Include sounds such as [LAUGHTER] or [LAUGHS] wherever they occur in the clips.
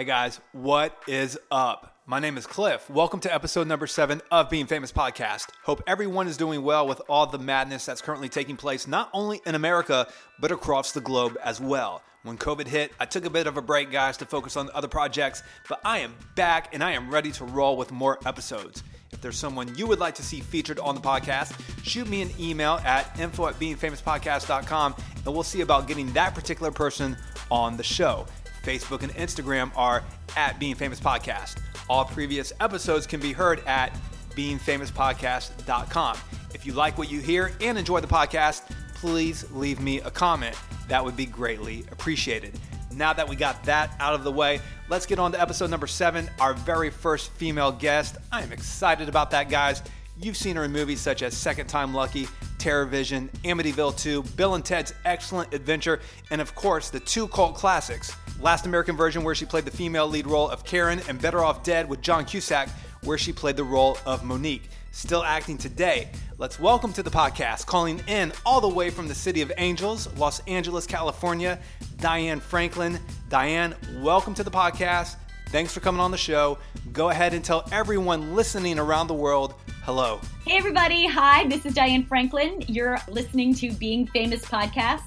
Hey guys, what is up? My name is Cliff. Welcome to episode number seven of Being Famous Podcast. Hope everyone is doing well with all the madness that's currently taking place, not only in America, but across the globe as well. When COVID hit, I took a bit of a break, guys, to focus on other projects, but I am back and I am ready to roll with more episodes. If there's someone you would like to see featured on the podcast, shoot me an email at info at beingfamouspodcast.com and we'll see about getting that particular person on the show. Facebook and Instagram are at Being Famous Podcast. All previous episodes can be heard at beingfamouspodcast.com. If you like what you hear and enjoy the podcast, please leave me a comment. That would be greatly appreciated. Now that we got that out of the way, let's get on to episode number seven, our very first female guest. I am excited about that, guys. You've seen her in movies such as Second Time Lucky, Terror Vision, Amityville 2, Bill and Ted's Excellent Adventure, and of course, the two cult classics Last American Virgin, where she played the female lead role of Karen, and Better Off Dead with John Cusack, where she played the role of Monique. Still acting today. Let's welcome to the podcast, calling in all the way from the city of Angels, Los Angeles, California, Diane Franklin. Diane, welcome to the podcast. Thanks for coming on the show. Go ahead and tell everyone listening around the world hello. Hey, everybody. Hi, this is Diane Franklin. You're listening to Being Famous Podcast.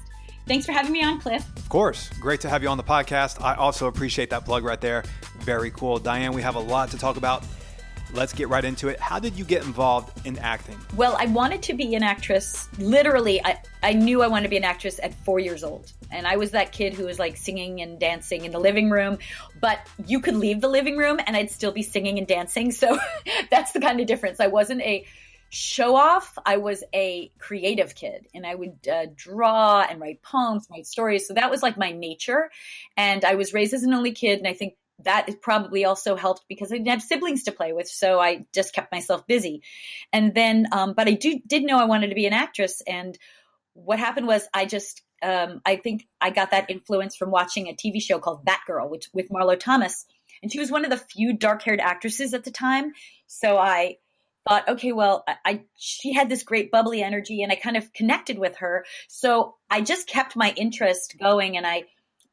Thanks for having me on, Cliff. Of course. Great to have you on the podcast. I also appreciate that plug right there. Very cool. Diane, we have a lot to talk about. Let's get right into it. How did you get involved in acting? Well, I wanted to be an actress. Literally, I, I knew I wanted to be an actress at four years old. And I was that kid who was like singing and dancing in the living room. But you could leave the living room and I'd still be singing and dancing. So [LAUGHS] that's the kind of difference. I wasn't a show off, I was a creative kid and I would uh, draw and write poems, write stories. So that was like my nature. And I was raised as an only kid. And I think that probably also helped because I didn't have siblings to play with. So I just kept myself busy. And then, um, but I do, did know I wanted to be an actress. And what happened was I just, um, I think I got that influence from watching a TV show called That Girl, which with Marlo Thomas. And she was one of the few dark haired actresses at the time. So I thought, okay, well, I, I, she had this great bubbly energy, and I kind of connected with her. So I just kept my interest going, and I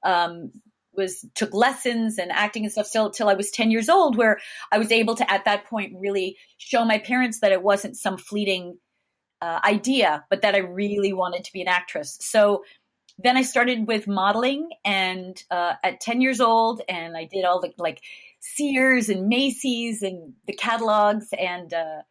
um, was took lessons and acting and stuff still till I was ten years old, where I was able to at that point really show my parents that it wasn't some fleeting uh, idea, but that I really wanted to be an actress. So then I started with modeling, and uh, at ten years old, and I did all the like Sears and Macy's and the catalogs and uh,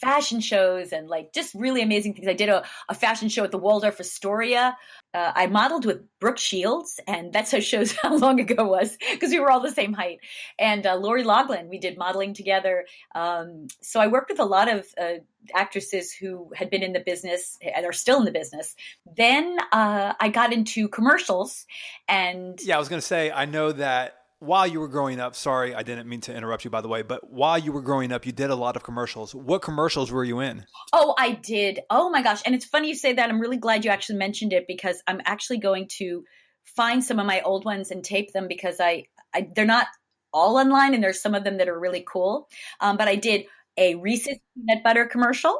fashion shows and like just really amazing things. I did a, a fashion show at the Waldorf Astoria. Uh, I modeled with Brooke Shields, and that's how shows [LAUGHS] how long ago it was because we were all the same height. And uh, Lori Loughlin, we did modeling together. Um, so I worked with a lot of uh, actresses who had been in the business and are still in the business. Then uh, I got into commercials, and yeah, I was going to say I know that while you were growing up, sorry, I didn't mean to interrupt you, by the way, but while you were growing up, you did a lot of commercials. What commercials were you in? Oh, I did. Oh my gosh. And it's funny you say that. I'm really glad you actually mentioned it because I'm actually going to find some of my old ones and tape them because I, I they're not all online and there's some of them that are really cool. Um, but I did a Reese's peanut butter commercial.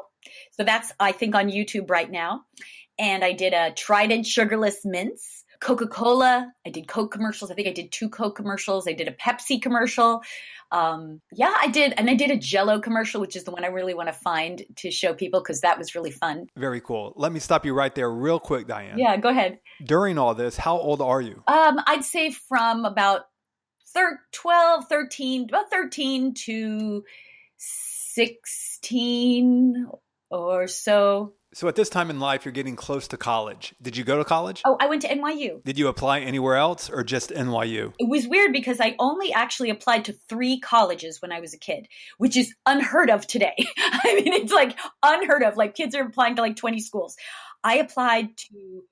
So that's, I think, on YouTube right now. And I did a Trident sugarless mints Coca Cola. I did Coke commercials. I think I did two Coke commercials. I did a Pepsi commercial. Um, yeah, I did. And I did a Jello commercial, which is the one I really want to find to show people because that was really fun. Very cool. Let me stop you right there, real quick, Diane. Yeah, go ahead. During all this, how old are you? Um, I'd say from about thir- 12, 13, about 13 to 16 or so. So at this time in life, you're getting close to college. Did you go to college? Oh, I went to NYU. Did you apply anywhere else or just NYU? It was weird because I only actually applied to three colleges when I was a kid, which is unheard of today. [LAUGHS] I mean, it's like unheard of. Like kids are applying to like 20 schools. I applied to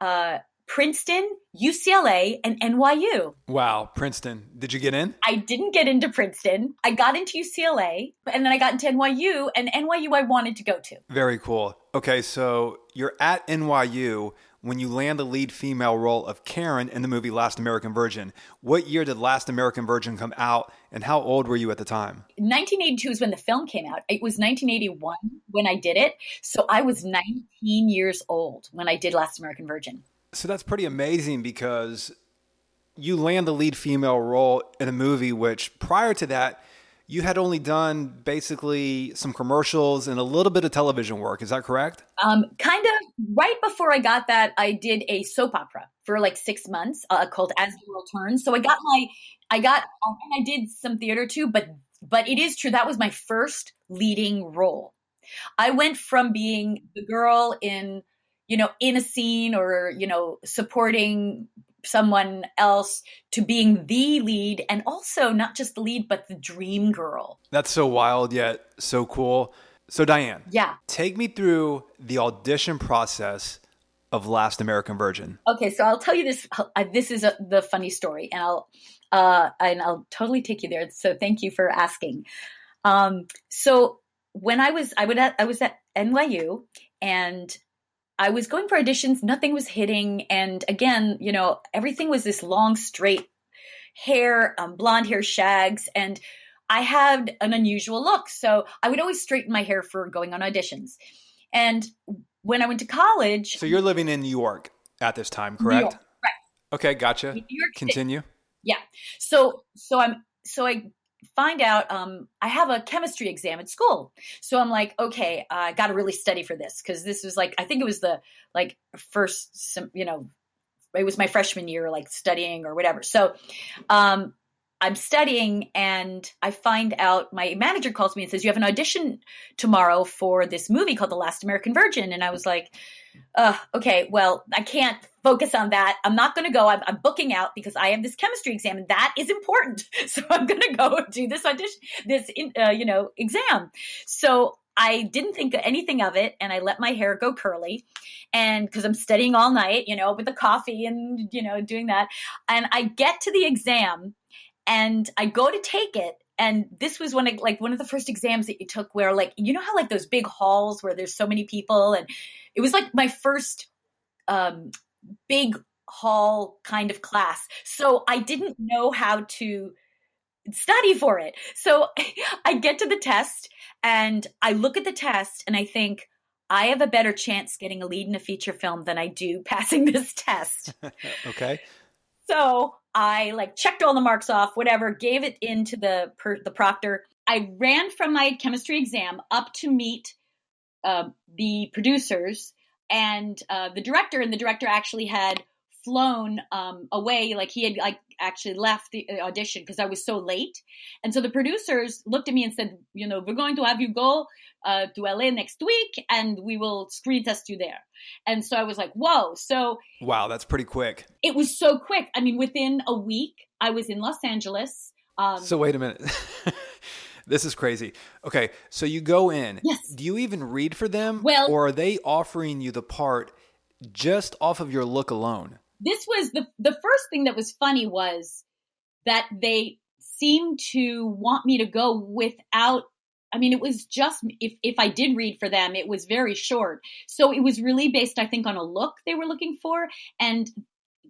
uh, Princeton, UCLA, and NYU. Wow, Princeton. Did you get in? I didn't get into Princeton. I got into UCLA, and then I got into NYU, and NYU I wanted to go to. Very cool. Okay, so you're at NYU when you land the lead female role of Karen in the movie Last American Virgin. What year did Last American Virgin come out, and how old were you at the time? 1982 is when the film came out. It was 1981 when I did it. So I was 19 years old when I did Last American Virgin. So that's pretty amazing because you land the lead female role in a movie, which prior to that, you had only done basically some commercials and a little bit of television work. Is that correct? Um, kind of right before I got that, I did a soap opera for like six months uh, called As the World Turns. So I got my, I got, um, and I did some theater too, but but it is true that was my first leading role. I went from being the girl in, you know, in a scene or you know supporting someone else to being the lead and also not just the lead but the dream girl. That's so wild yet so cool. So Diane, yeah. Take me through the audition process of Last American Virgin. Okay, so I'll tell you this uh, this is a, the funny story and I'll uh and I'll totally take you there. So thank you for asking. Um so when I was I would at, I was at NYU and I was going for auditions, nothing was hitting. And again, you know, everything was this long, straight hair, um, blonde hair shags. And I had an unusual look. So I would always straighten my hair for going on auditions. And when I went to college. So you're living in New York at this time, correct? right. Okay, gotcha. New York Continue. City. Yeah. So so I'm so I find out um, I have a chemistry exam at school. So I'm like, okay, I got to really study for this because this was like, I think it was the like first, some, you know, it was my freshman year, like studying or whatever. So um, I'm studying and I find out my manager calls me and says, You have an audition tomorrow for this movie called The Last American Virgin. And I was like, okay, well, I can't focus on that. I'm not going to go. I'm, I'm, booking out because I have this chemistry exam and that is important. [LAUGHS] So I'm going to go [LAUGHS] do this audition, this, uh, you know, exam. So I didn't think anything of it and I let my hair go curly and because I'm studying all night, you know, with the coffee and, you know, doing that. And I get to the exam and I go to take it and this was one of like one of the first exams that you took where like you know how like those big halls where there's so many people and it was like my first um big hall kind of class. So i didn't know how to study for it. So [LAUGHS] i get to the test and i look at the test and i think i have a better chance getting a lead in a feature film than i do [LAUGHS] passing this test. [LAUGHS] Okay. So I like checked all the marks off, whatever, gave it into the per, the proctor. I ran from my chemistry exam up to meet uh, the producers and uh, the director, and the director actually had flown um, away. Like he had like actually left the uh, audition because I was so late. And so the producers looked at me and said, you know, we're going to have you go uh, to LA next week and we will screen test you there. And so I was like, whoa. So wow, that's pretty quick. It was so quick. I mean, within a week, I was in Los Angeles. Um, so wait a minute. [LAUGHS] this is crazy. Okay, so you go in. Yes. Do you even read for them? Well, or are they offering you the part just off of your look alone? this was the the first thing that was funny was that they seemed to want me to go without I mean, it was just if if I did read for them, it was very short. So it was really based, I think, on a look they were looking for, and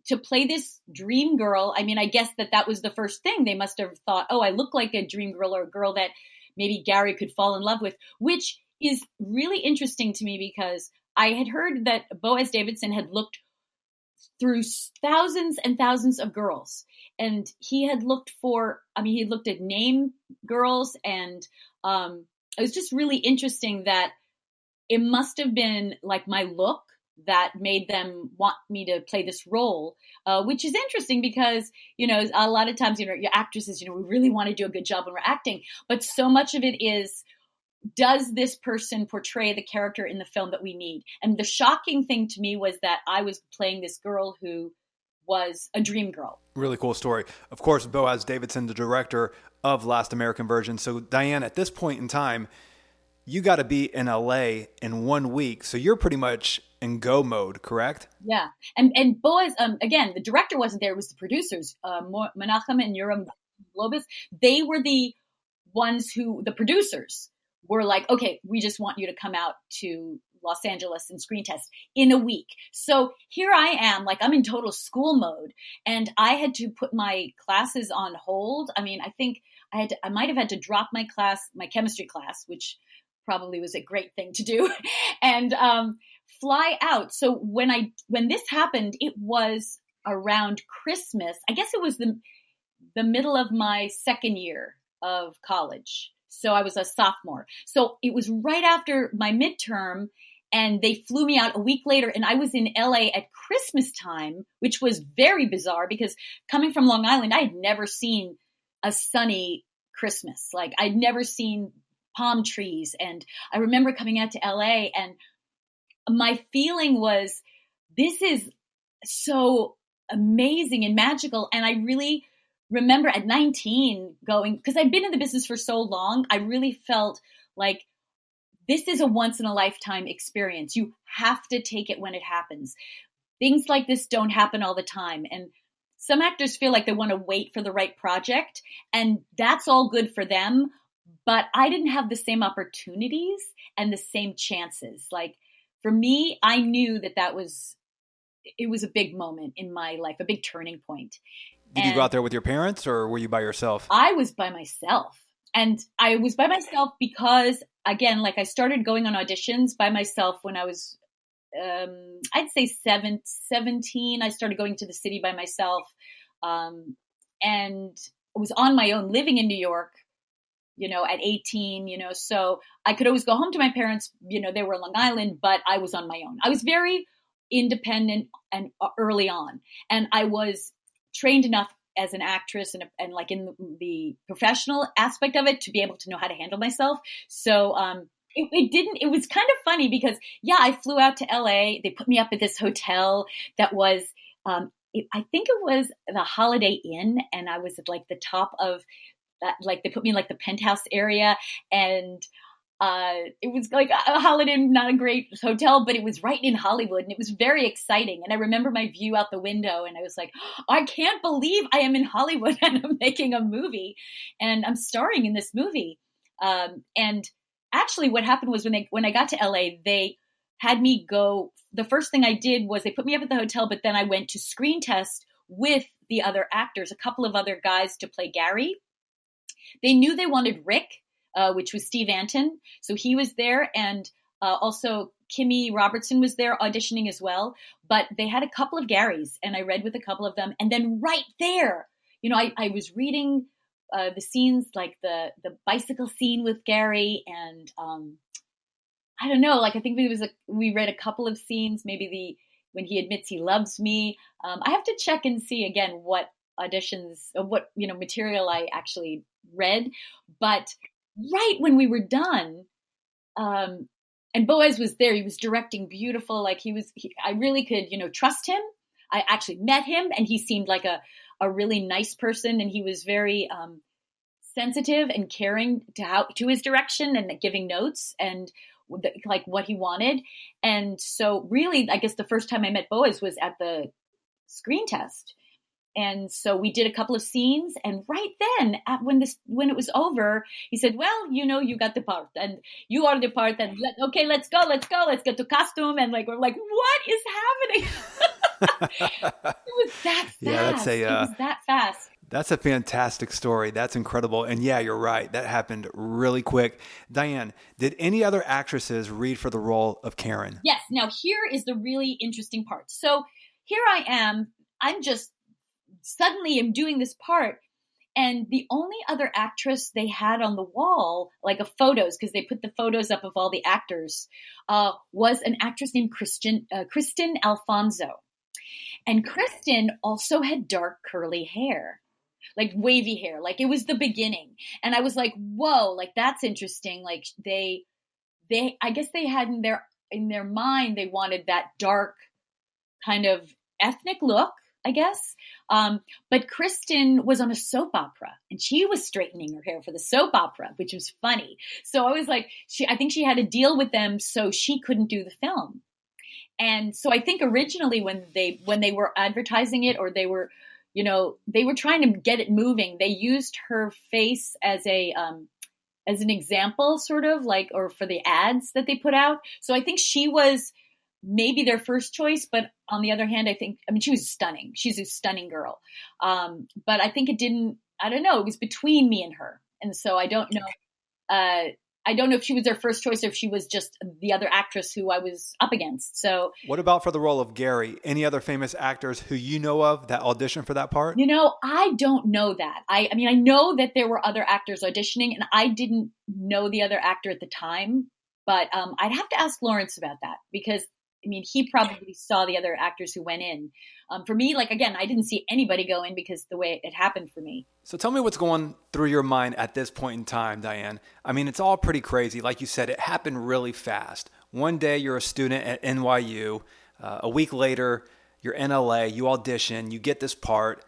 to play this dream girl. I mean, I guess that that was the first thing they must have thought. Oh, I look like a dream girl or a girl that maybe Gary could fall in love with, which is really interesting to me because I had heard that Boaz Davidson had looked through thousands and thousands of girls. And he had looked for, I mean, he looked at name girls, and um, it was just really interesting that it must have been like my look that made them want me to play this role, uh, which is interesting because, you know, a lot of times, you know, your actresses, you know, we really want to do a good job when we're acting, but so much of it is does this person portray the character in the film that we need? And the shocking thing to me was that I was playing this girl who was a dream girl. Really cool story. Of course, Boaz Davidson, the director of Last American Virgin. So, Diane, at this point in time, you got to be in LA in one week. So you're pretty much in go mode, correct? Yeah. And and Boaz, um, again, the director wasn't there. It was the producers, uh, Menachem and Yoram Globus. They were the ones who, the producers were like, okay, we just want you to come out to Los Angeles and screen test in a week. So here I am, like I'm in total school mode, and I had to put my classes on hold. I mean, I think I had to, I might have had to drop my class, my chemistry class, which probably was a great thing to do, [LAUGHS] and um, fly out. So when I when this happened, it was around Christmas. I guess it was the the middle of my second year of college. So I was a sophomore. So it was right after my midterm and they flew me out a week later and I was in LA at Christmas time, which was very bizarre because coming from Long Island, I had never seen a sunny Christmas. Like I'd never seen palm trees and I remember coming out to LA and my feeling was this is so amazing and magical and I really remember at 19 going because I've been in the business for so long, I really felt like this is a once in a lifetime experience. You have to take it when it happens. Things like this don't happen all the time. And some actors feel like they want to wait for the right project, and that's all good for them. But I didn't have the same opportunities and the same chances. Like for me, I knew that that was it was a big moment in my life, a big turning point. Did and you go out there with your parents or were you by yourself? I was by myself. And I was by myself because, again, like I started going on auditions by myself when I was, um, I'd say seven, 17. I started going to the city by myself um, and was on my own living in New York, you know, at 18, you know, so I could always go home to my parents, you know, they were in Long Island, but I was on my own. I was very independent and uh, early on. And I was trained enough as an actress and, and like in the professional aspect of it to be able to know how to handle myself. So, um, it, it, didn't, it was kind of funny because yeah, I flew out to LA. They put me up at this hotel that was, um, it, I think it was the Holiday Inn and I was at like the top of that, like they put me in like the penthouse area and, uh, it was like a Holiday, not a great hotel, but it was right in Hollywood and it was very exciting. And I remember my view out the window and I was like, oh, I can't believe I am in Hollywood [LAUGHS] and I'm making a movie and I'm starring in this movie. Um, and actually what happened was when they, when I got to LA, they had me go, the first thing I did was they put me up at the hotel, but then I went to screen test with the other actors, a couple of other guys to play Gary. They knew they wanted Rick uh, which was Steve Antin. So he was there, and uh, also Kimmy Robertson was there auditioning as well. But they had a couple of Garys, and I read with a couple of them. And then right there, you know, I, I was reading uh, the scenes like the the bicycle scene with Gary, and um, I don't know, like I think it was a, we read a couple of scenes, maybe the when he admits he loves me. Um, I have to check and see again what auditions, of what you know material I actually read, but right when we were done, um, and Boaz was there. He was directing beautiful. Like he was, he, I really could, you know, trust him. I actually met him, and he seemed like a a really nice person, and he was very um, sensitive and caring to how to his direction and giving notes and like what he wanted. And so, really, I guess the first time I met Boaz was at the screen test, and so we did a couple of scenes and right then when this when it was over he said well you know you got the part and you are the part and let, okay let's go let's go let's get to costume and like we're like what is happening [LAUGHS] it was that fast yeah that's a uh, it was that fast that's a fantastic story. That's incredible. And yeah, you're right. That happened really quick. Diane, did any other actresses read for the role of Karen? Yes. Now, here is the really interesting part. So here I am. I'm just suddenly am doing this part and the only other actress they had on the wall, like a photos, because they put the photos up of all the actors, uh, was an actress named Christian, uh, Kristen Alfonso. And Kristen also had dark curly hair, like wavy hair, like it was the beginning. And I was like, whoa, like that's interesting. Like they, they, I guess they had in their in their mind they wanted that dark kind of ethnic look I guess. Um, but Kristen was on a soap opera and she was straightening her hair for the soap opera, which was funny. So I was like, she, I think she had a deal with them so she couldn't do the film. And so I think originally when they, when they were advertising it or they were, you know, they were trying to get it moving, they used her face as a, um, as an example, sort of like, or for the ads that they put out. So I think she was, maybe their first choice, but on the other hand, I think, I mean, she was stunning. She's a stunning girl. Um, but I think it didn't, I don't know, it was between me and her. And so I don't know. Uh, I don't know if she was their first choice or if she was just the other actress who I was up against. So, what about for the role of Gary? Any other famous actors who you know of that auditioned for that part? You know, I don't know that. I, I mean, I know that there were other actors auditioning, and I didn't know the other actor at the time. But um, I'd have to ask Lawrence about that because I mean, he probably saw the other actors who went in. Um, for me, like again, I didn't see anybody go in because the way it happened for me. So tell me what's going through your mind at this point in time, Diane. I mean, it's all pretty crazy. Like you said, it happened really fast. One day you're a student at NYU. Uh, a week later, you're in LA. You audition. You get this part.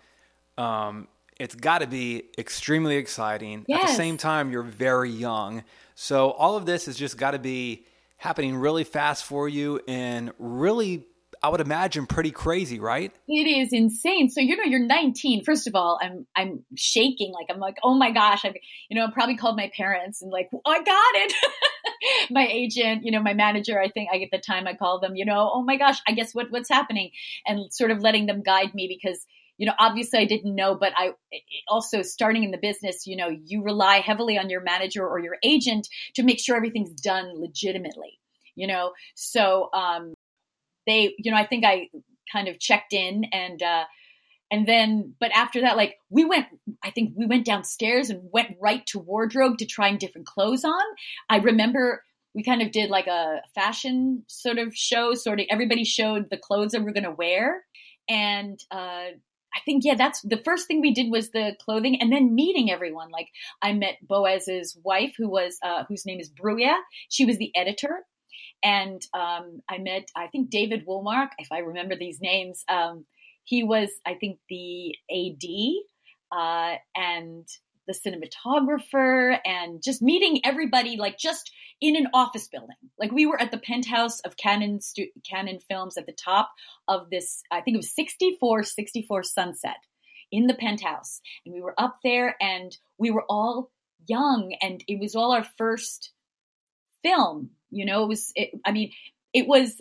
Um, it's got to be extremely exciting. Yes. At the same time, you're very young. So all of this has just got to be happening really fast for you and really I would imagine pretty crazy, right? It is insane. So you know, you're 19. First of all, I'm I'm shaking. Like I'm like, oh my gosh. I, you know, I probably called my parents and like, oh, I got it. [LAUGHS] my agent, you know, my manager. I think I at the time I called them. You know, oh my gosh, I guess what what's happening, and sort of letting them guide me because you know, obviously I didn't know, but I also starting in the business, you know, you rely heavily on your manager or your agent to make sure everything's done legitimately, you know? So, um, they, you know, I think I kind of checked in and, uh, and then, but after that, like we went, I think we went downstairs and went right to wardrobe to try different clothes on. I remember we kind of did like a fashion sort of show, sort of everybody showed the clothes that we're going to wear. And, uh, I think yeah, that's the first thing we did was the clothing, and then meeting everyone. Like I met Boaz's wife, who was uh, whose name is Bruria. She was the editor, and um, I met I think David Woolmark, if I remember these names. Um, he was I think the AD, uh, and the cinematographer and just meeting everybody like just in an office building. Like we were at the penthouse of Canon stu- Cannon Films at the top of this I think it was 64 64 Sunset in the penthouse and we were up there and we were all young and it was all our first film, you know, it was it, I mean it was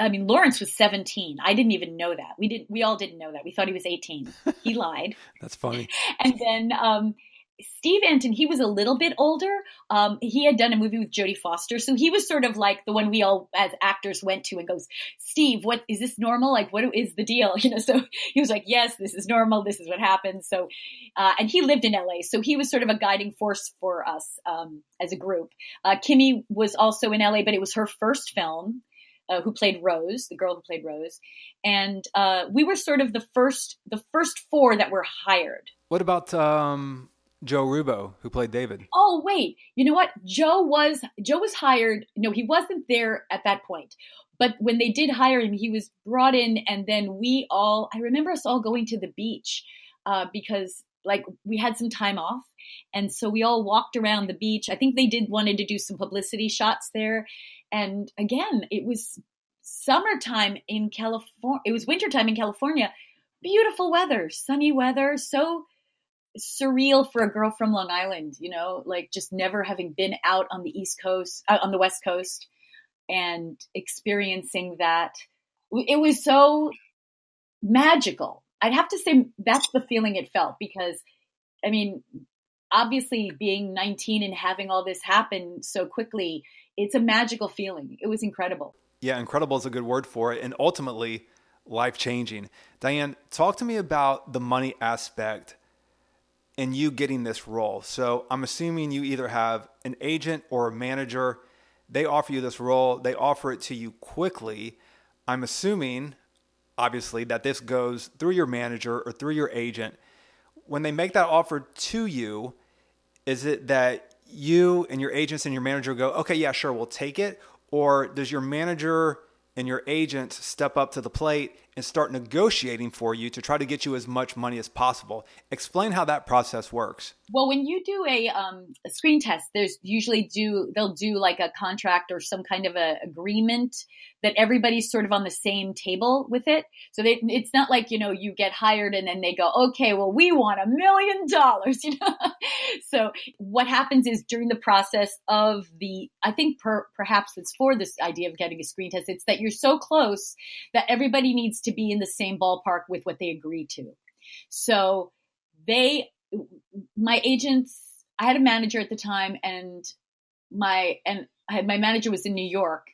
I mean, Lawrence was 17. I didn't even know that. We didn't. We all didn't know that. We thought he was 18. He [LAUGHS] lied. That's funny. [LAUGHS] And then um, Steve Antin, he was a little bit older. Um, he had done a movie with Jodie Foster, so he was sort of like the one we all, as actors, went to and goes, "Steve, what is this normal? Like, what is the deal?" [LAUGHS] You know. So he was like, "Yes, this is normal. This is what happens." So, uh, and he lived in LA, so he was sort of a guiding force for us um, as a group. Uh, Kimmy was also in LA, but it was her first film uh, who played Rose, the girl who played Rose, and uh, we were sort of the first the first four that were hired. What about um, Joe Rubbo, who played David? Oh wait, you know what? Joe was Joe was hired. No, he wasn't there at that point. But when they did hire him, he was brought in, and then we all. I remember us all going to the beach uh, because like we had some time off and so we all walked around the beach i think they did wanted to do some publicity shots there and again, it was summertime in California. It was wintertime in California. Beautiful weather, sunny weather, so surreal for a girl from Long Island, you know, like just never having been out on the East Coast, uh, on the West Coast, and experiencing that. It was so magical. I'd have to say that's the feeling it felt because, I mean, obviously being 19 and having all this happen so quickly, it's a magical feeling. It was incredible. Yeah, incredible is a good word for it. And ultimately, life changing. Diane, talk to me about the money aspect and you getting this role. So I'm assuming you either have an agent or a manager. They offer you this role, they offer it to you quickly. I'm assuming, obviously, that this goes through your manager or through your agent. When they make that offer to you, is it that you and your agents and your manager go, okay, yeah, sure, we'll take it? Or does your manager and your agent step up to the plate and start negotiating for you to try to get you as much money as possible? Explain how that process works. Well, when you do a, um, a screen test, there's usually do they'll do like a contract or some kind of a agreement that everybody's sort of on the same table with it. So they, it's not like, you know, you get hired and then they go, okay, well, we want a million dollars, [LAUGHS] you know? so what happens is during the process of the, I think per, perhaps it's for this idea of getting a screen test, it's that you're so close that everybody needs to be in the same ballpark with what they agree to. So they, my agents I had a manager at the time, and my and had, my manager was in New York,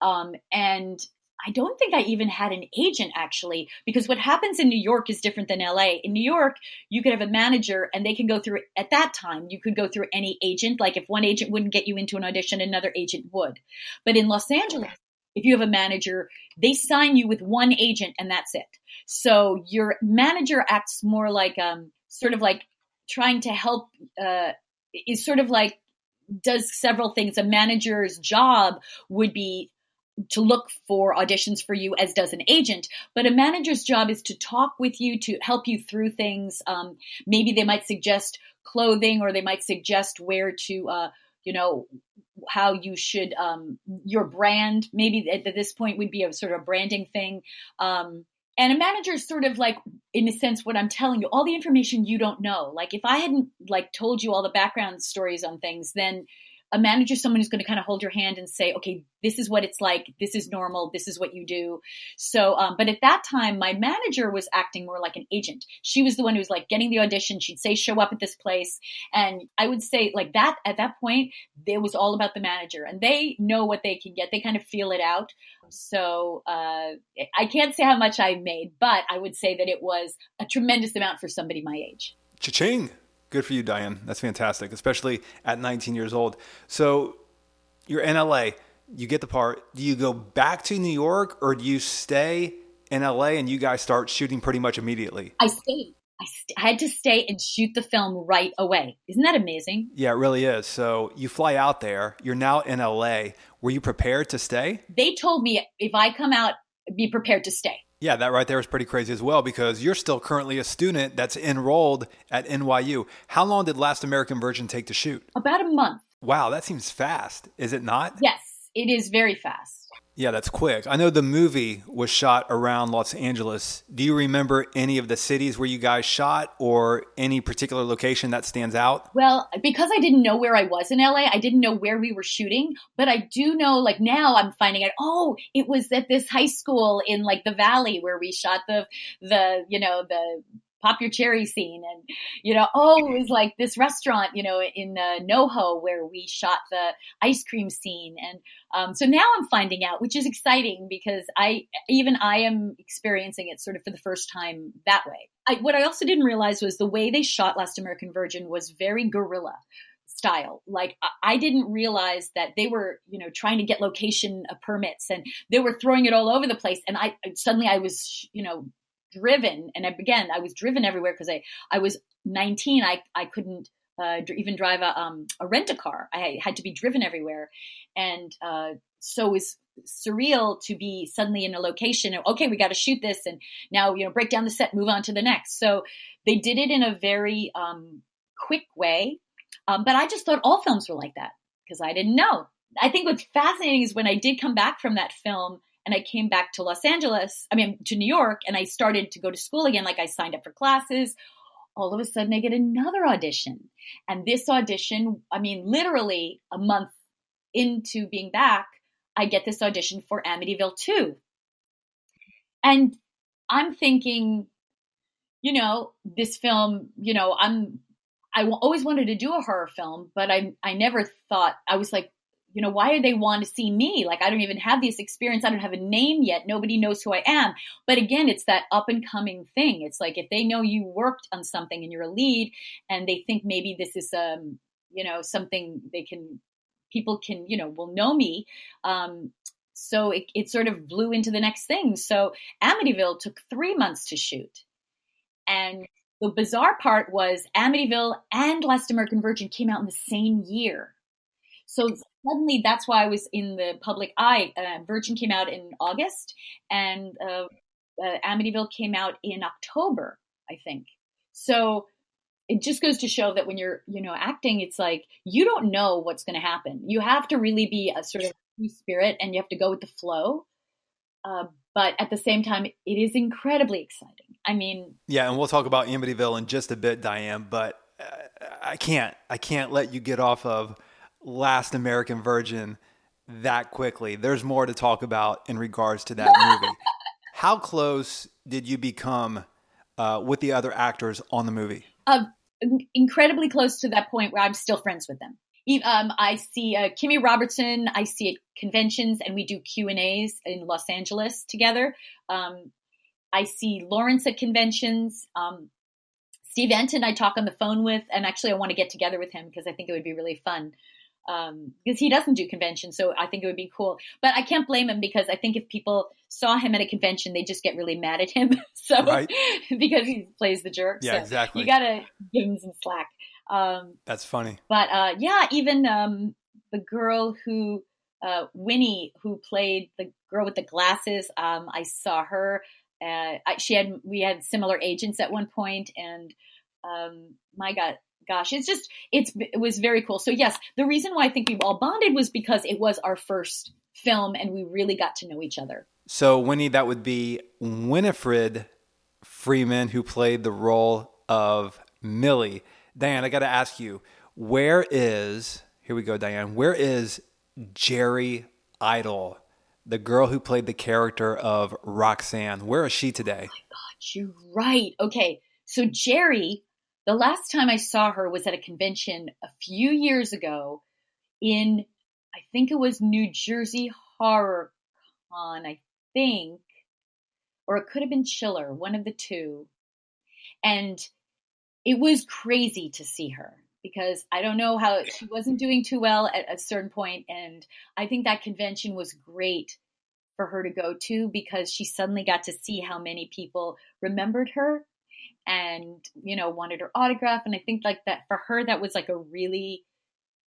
um, and I don't think I even had an agent actually, because what happens in New York is different than LA. In New York, you could have a manager and they can go through, at that time, you could go through any agent. Like if one agent wouldn't get you into an audition, another agent would. But in Los Angeles, if you have a manager, they sign you with one agent and that's it. So your manager acts more like, um, sort of like trying to help, uh, is sort of like, does several things. A manager's job would be to look for auditions for you as does an agent but a manager's job is to talk with you to help you through things um, maybe they might suggest clothing or they might suggest where to uh, you know how you should um, your brand maybe at, this point would be a sort of branding thing. Um, and a manager is sort of like in a sense what i'm telling you all the information you don't know. Like if i hadn't like told you all the background stories on things then a manager is someone who's going to kind of hold your hand and say, okay, this is what it's like. This is normal. This is what you do. So, um, but at that time, my manager was acting more like an agent. She was the one who was like getting the audition. She'd say, show up at this place. And I would say like that at that point, it was all about the manager and they know what they can get. They kind of feel it out. So, uh, I can't say how much I made, but I would say that it was a tremendous amount for somebody my age. Cha-ching. Good for you, Diane. That's fantastic, especially at 19 years old. So you're in LA, you get the part. Do you go back to New York or do you stay in LA and you guys start shooting pretty much immediately? I stayed. I, st- I, had to stay and shoot the film right away. Isn't that amazing? Yeah, it really is. So you fly out there, you're now in LA. Were you prepared to stay? They told me if I come out, be prepared to stay. Yeah, that right there is pretty crazy as well because you're still currently a student that's enrolled at NYU. How long did Last American Virgin take to shoot? About a month. Wow, that seems fast. Is it not? Yes, it is very fast. Yeah, that's quick. I know the movie was shot around Los Angeles. Do you remember any of the cities where you guys shot or any particular location that stands out? Well, because I didn't know where I was in LA, I didn't know where we were shooting, but I do know like now I'm finding out, oh, it was at this high school in like the valley where we shot the the, you know, the pop your cherry scene and you know oh it was like this restaurant you know in uh, noho where we shot the ice cream scene and um, so now i'm finding out which is exciting because i even i am experiencing it sort of for the first time that way I, what i also didn't realize was the way they shot last american virgin was very guerrilla style. Like I didn't realize that they were, you know, trying to get location uh, permits and they were throwing it all over the place. And I suddenly I was, you know, driven and again i was driven everywhere because i i was 19 i i couldn't uh, even drive a um a rent a car. I had to be driven everywhere. And uh so was surreal to be suddenly in a location and okay we got to shoot this and now you know break down the set move on to the next. So they did it in a very um quick way um, but i just thought all films were like that because i didn't know. I think what's fascinating is when i did come back from that film and I came back to Los Angeles, I mean, to New York, and I started to go to school again. Like I signed up for classes. All of a sudden, I get another audition. And this audition, I mean, literally a month into being back, I get this audition for Amityville 2. And I'm thinking, you know, this film, you know, I'm I always wanted to do a horror film, but I I never thought I was like, you know, why do they want to see me? Like, I don't even have this experience. I don't have a name yet. Nobody knows who I am. But again, it's that up and coming thing. It's like if they know you worked on something and you're a lead and they think maybe this is, um, you know, something they can, people can, you know, will know me. Um, so it, it sort of blew into the next thing. So Amityville took three months to shoot. And the bizarre part was Amityville and Last American Virgin came out in the same year. So suddenly that's why I was in the public eye. Uh, Virgin came out in August, and uh, uh, Amityville came out in October, I think. So it just goes to show that when you're, you know, acting, it's like you don't know what's going to happen. You have to really be a sort of spirit, and you have to go with the flow. Uh, but at the same time, it is incredibly exciting. I mean, yeah, and we'll talk about Amityville in just a bit, Diane. But uh, I can't, I can't let you get off of Last American Virgin that quickly. There's more to talk about in regards to that [LAUGHS] movie. How close did you become uh, with the other actors on the movie? Uh, incredibly close to that point where I'm still friends with them. Um, I see uh, Kimmy Robertson. I see at conventions, and we do Q and A's in Los Angeles together. Um, I see Lawrence at conventions. Um, Steve Antin, I talk on the phone with, and actually, I want to get together with him because I think it would be really fun. Because um, he doesn't do conventions, so I think it would be cool. But I can't blame him because I think if people saw him at a convention, they just get really mad at him. [LAUGHS] so right. [LAUGHS] because he plays the jerk. Yeah, so exactly. You gotta give him some slack. Um, That's funny. But uh, yeah, even um, the girl who uh, Winnie, who played the girl with the glasses, um, I saw her. Uh, I, she had we had similar agents at one point, and um, my God, gosh, it's just it's it was very cool. So yes, the reason why I think we all bonded was because it was our first film, and we really got to know each other. So Winnie, that would be Winifred Freedman, who played the role of Millie. Diane, I got to ask you, where is, here we go, Diane, where is Gerri Idol, the girl who played the character of Roxanne? Where is she today? Oh my God, you're right. Okay, so Gerri, the last time I saw her was at a convention a few years ago in, I think it was New Jersey Horror Con, I think, or it could have been Chiller, one of the two. And it was crazy to see her because I don't know how she wasn't doing too well at a certain point, and I think that convention was great for her to go to because she suddenly got to see how many people remembered her and you know wanted her autograph and I think like that for her that was like a really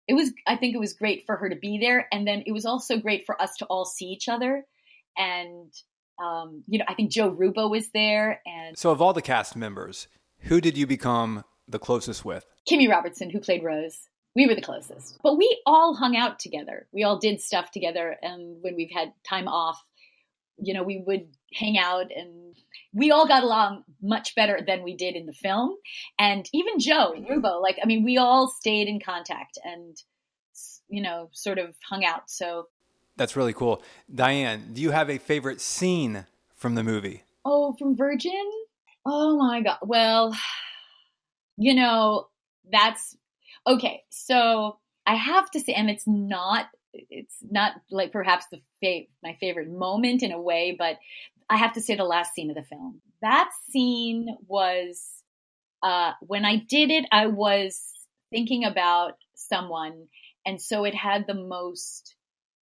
it was I think it was great for her to be there and then it was also great for us to all see each other and um, you know I think Joe Rubbo was there and so of all the cast members who did you become the closest with? Kimmy Robertson, who played Rose. We were the closest. But we all hung out together. We all did stuff together. And when we've had time off, you know, we would hang out and we all got along much better than we did in the film. And even Joe Rubbo, like, I mean, we all stayed in contact and, you know, sort of hung out. So that's really cool. Diane, do you have a favorite scene from the movie? Oh, from Virgin? Oh my God. Well, you know, that's okay. So I have to say, and it's not, it's not like perhaps the fa- my favorite moment in a way, but I have to say the last scene of the film. That scene was, uh, when I did it, I was thinking about someone. And so it had the most,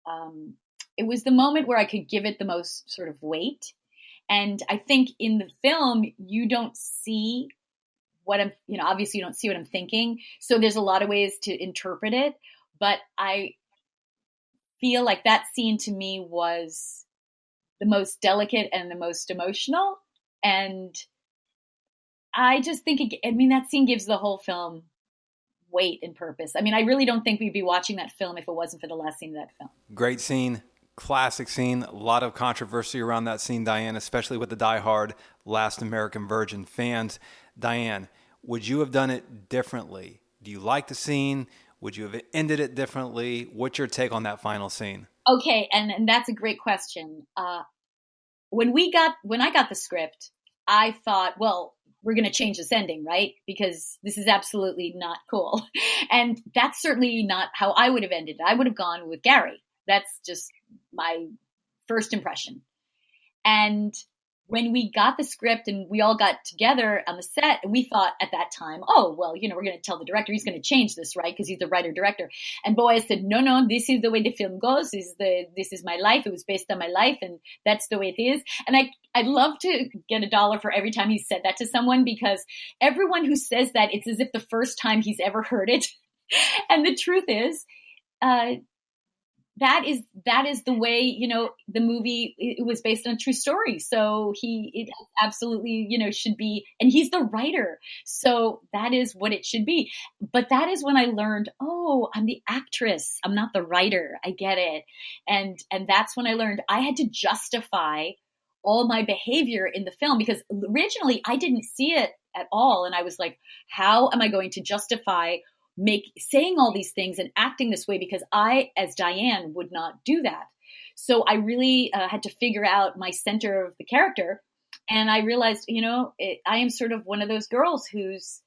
um, it was the moment where I could give it the most sort of weight and I think in the film, you don't see what I'm, you know, obviously you don't see what I'm thinking. So there's a lot of ways to interpret it. But I feel like that scene to me was the most delicate and the most emotional. And I just think, it, I mean, that scene gives the whole film weight and purpose. I mean, I really don't think we'd be watching that film if it wasn't for the last scene of that film. Great scene classic scene. A lot of controversy around that scene, Diane, especially with the die-hard Last American Virgin fans. Diane, would you have done it differently? Do you like the scene? Would you have ended it differently? What's your take on that final scene? Okay, and, and that's a great question. Uh, when we got when I got the script, I thought, well, we're going to change this ending, right? Because this is absolutely not cool. [LAUGHS] And that's certainly not how I would have ended. I would have gone with Gary. That's just my first impression. And when we got the script and we all got together on the set and we thought at that time oh well you know we're going to tell the director he's going to change this right? Because he's the writer director and boaz said no no this is the way the film goes. This is the this is my life. It was based on my life and that's the way it is. And i i'd love to get a dollar for every time he said that to someone because everyone who says that it's as if the first time he's ever heard it. [LAUGHS] And the truth is uh, that is that is the way you know the movie it was based on a true story. So he it absolutely you know should be and he's the writer. So that is what it should be. But that is when i learned oh i'm the actress. I'm not the writer. I get it. And and that's when i learned i had to justify all my behavior in the film because originally i didn't see it at all. And i was like how am i going to justify make saying all these things and acting this way because I, as Diane, would not do that. So I really uh, had to figure out my center of the character. And I realized, you know, it, I am sort of one of those girls who's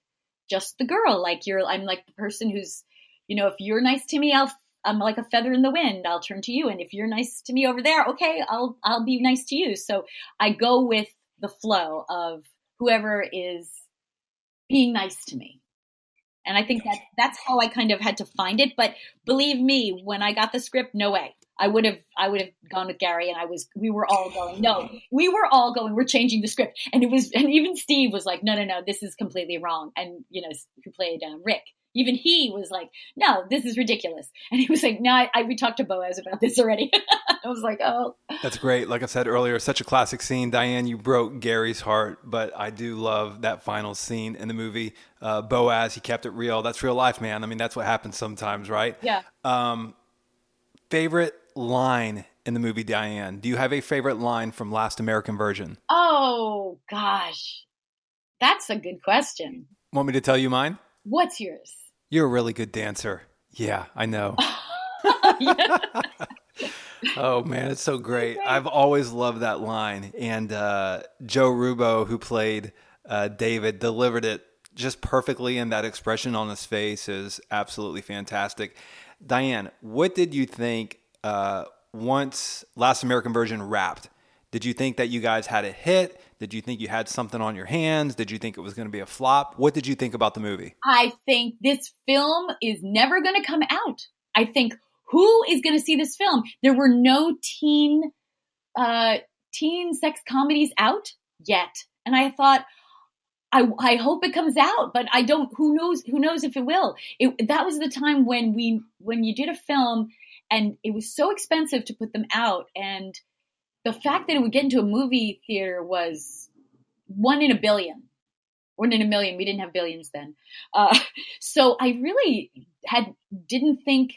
just the girl. Like you're, I'm like the person who's, you know, if you're nice to me, I'll, I'm like a feather in the wind. I'll turn to you. And if you're nice to me over there, okay, I'll, I'll be nice to you. So I go with the flow of whoever is being nice to me. And I think that that's how I kind of had to find it. But believe me, when I got the script, no way. I would have I would have gone with Gary and I was we were all going no we were all going we're changing the script and it was and even Steve was like no no no this is completely wrong and you know who played um, Rick even he was like no this is ridiculous. [LAUGHS] And he was like no I, I we talked to Boaz about this already. [LAUGHS] I was like oh. That's great. Like I said earlier such a classic scene. Diane you broke Gary's heart but I do love that final scene in the movie. Uh, Boaz he kept it real. That's real life man. I mean that's what happens sometimes right? Yeah. Um, favorite line in the movie Diane? Do you have a favorite line from Last American Virgin? Oh gosh, that's a good question. Want me to tell you mine? What's yours? You're a really good dancer. Yeah, I know. [LAUGHS] [LAUGHS] oh man, it's so great. I've always loved that line, and uh, Joe Rubbo, who played uh, David, delivered it just perfectly, and that expression on his face is absolutely fantastic. Diane, what did you think uh, once Last American Virgin wrapped, did you think that you guys had a hit? Did you think you had something on your hands? Did you think it was going to be a flop? What did you think about the movie? I think this film is never going to come out. I think who is going to see this film? There were no teen uh, teen sex comedies out yet, and I thought. I, I hope it comes out, but I don't. Who knows? Who knows if it will? It, that was the time when we, when you did a film and it was so expensive to put them out and the fact that it would get into a movie theater was one in a billion. One in a million. We didn't have billions then. Uh, [LAUGHS] so i really had didn't think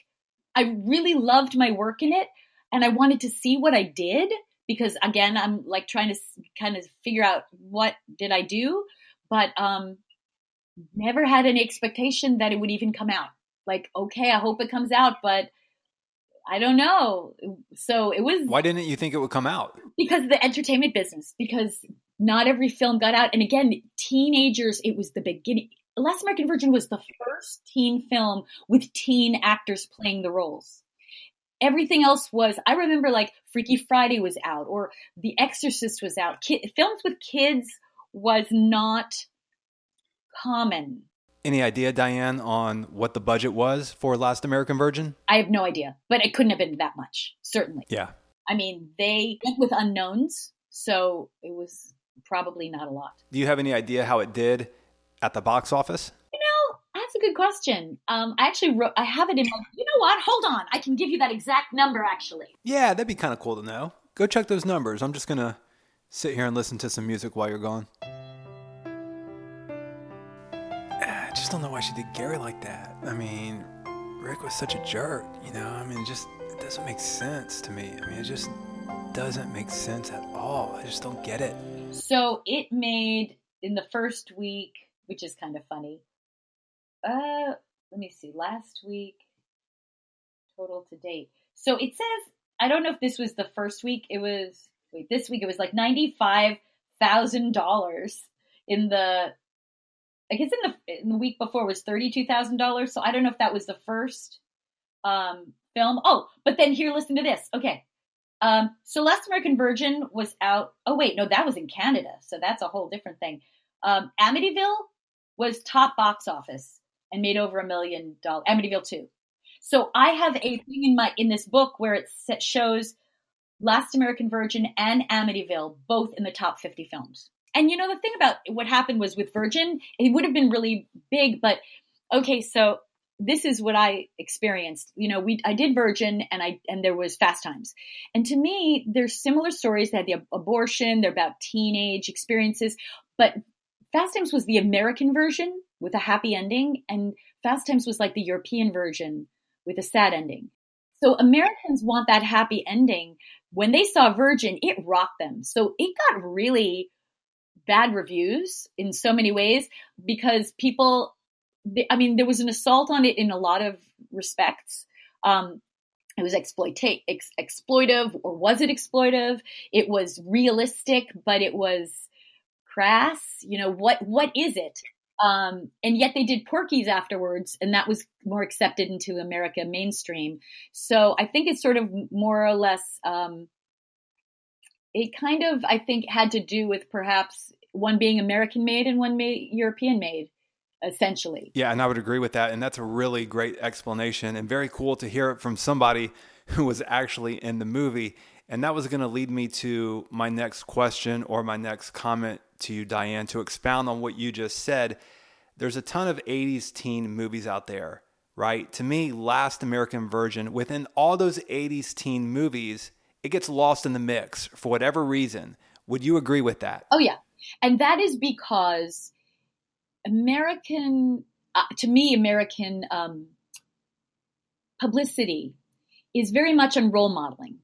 i really loved my work in it and i wanted to see what i did because again i'm like trying to kind of figure out what did i do but um never had any expectation that it would even come out. Like okay i hope it comes out but I don't know. So it was. Why didn't you think it would come out? Because of the entertainment business. Because not every film got out. And again, teenagers, it was the beginning. Last American Virgin was the first teen film with teen actors playing the roles. Everything else was, I remember like Freaky Friday was out or The Exorcist was out. Kid, films with kids was not common any idea, Diane, on what the budget was for Last American Virgin? I have no idea, but it couldn't have been that much, certainly. Yeah. I mean, they went with unknowns, so it was probably not a lot. Do you have any idea how it did at the box office? You know, that's a good question. Um, I actually wrote, I have it in my, you know what? Hold on. I can give you that exact number actually. Yeah, that'd be kind of cool to know. Go check those numbers. I'm just going to sit here and listen to some music while you're gone. Just don't know why she did Gary like that. I mean, Rick was such a jerk, you know? I mean, it just, it doesn't make sense to me. I mean, it just doesn't make sense at all. I just don't get it. So it made, in the first week, which is kind of funny, uh, let me see, last week, total to date. So it says, I don't know if this was the first week, it was, wait, this week it was like $95,000 in the I guess in the in the week before was thirty two thousand dollars. So I don't know if that was the first um, film. Oh, but then here, listen to this. Okay, um, so Last American Virgin was out. Oh wait, no, that was in Canada, so that's a whole different thing. Um, Amityville was top box office and made over a million dollars. Amityville two. So I have a thing in my in this book where it shows Last American Virgin and Amityville both in the top fifty films and you know the thing about what happened was with Virgin, it would have been really big, but okay, so this is what I experienced. You know, we I did Virgin and I and there was Fast Times. And to me, there's similar stories. They had the abortion, they're about teenage experiences, but Fast Times was the American version with a happy ending and Fast Times was like the European version with a sad ending. So Americans want that happy ending. When they saw Virgin, it rocked them. So it got really bad reviews in so many ways because people I mean there was an assault on it in a lot of respects. Um, it was exploita- ex- exploitive or was it exploitive? It was realistic but it was crass you know what what is it? Um, and yet they did Porky's afterwards, and that was more accepted into America mainstream. So I think it's sort of more or less, um, it kind of, I think, had to do with perhaps one being American made and one made European made essentially. Yeah, and I would agree with that. And that's a really great explanation and very cool to hear it from somebody who was actually in the movie. And that was going to lead me to my next question or my next comment to you, Diane, to expound on what you just said. There's a ton of 80s teen movies out there, right? To me, Last American Virgin, within all those 80s teen movies, it gets lost in the mix for whatever reason. Would you agree with that? Oh, yeah. And that is because American, uh, to me, American um, publicity is very much on role modeling.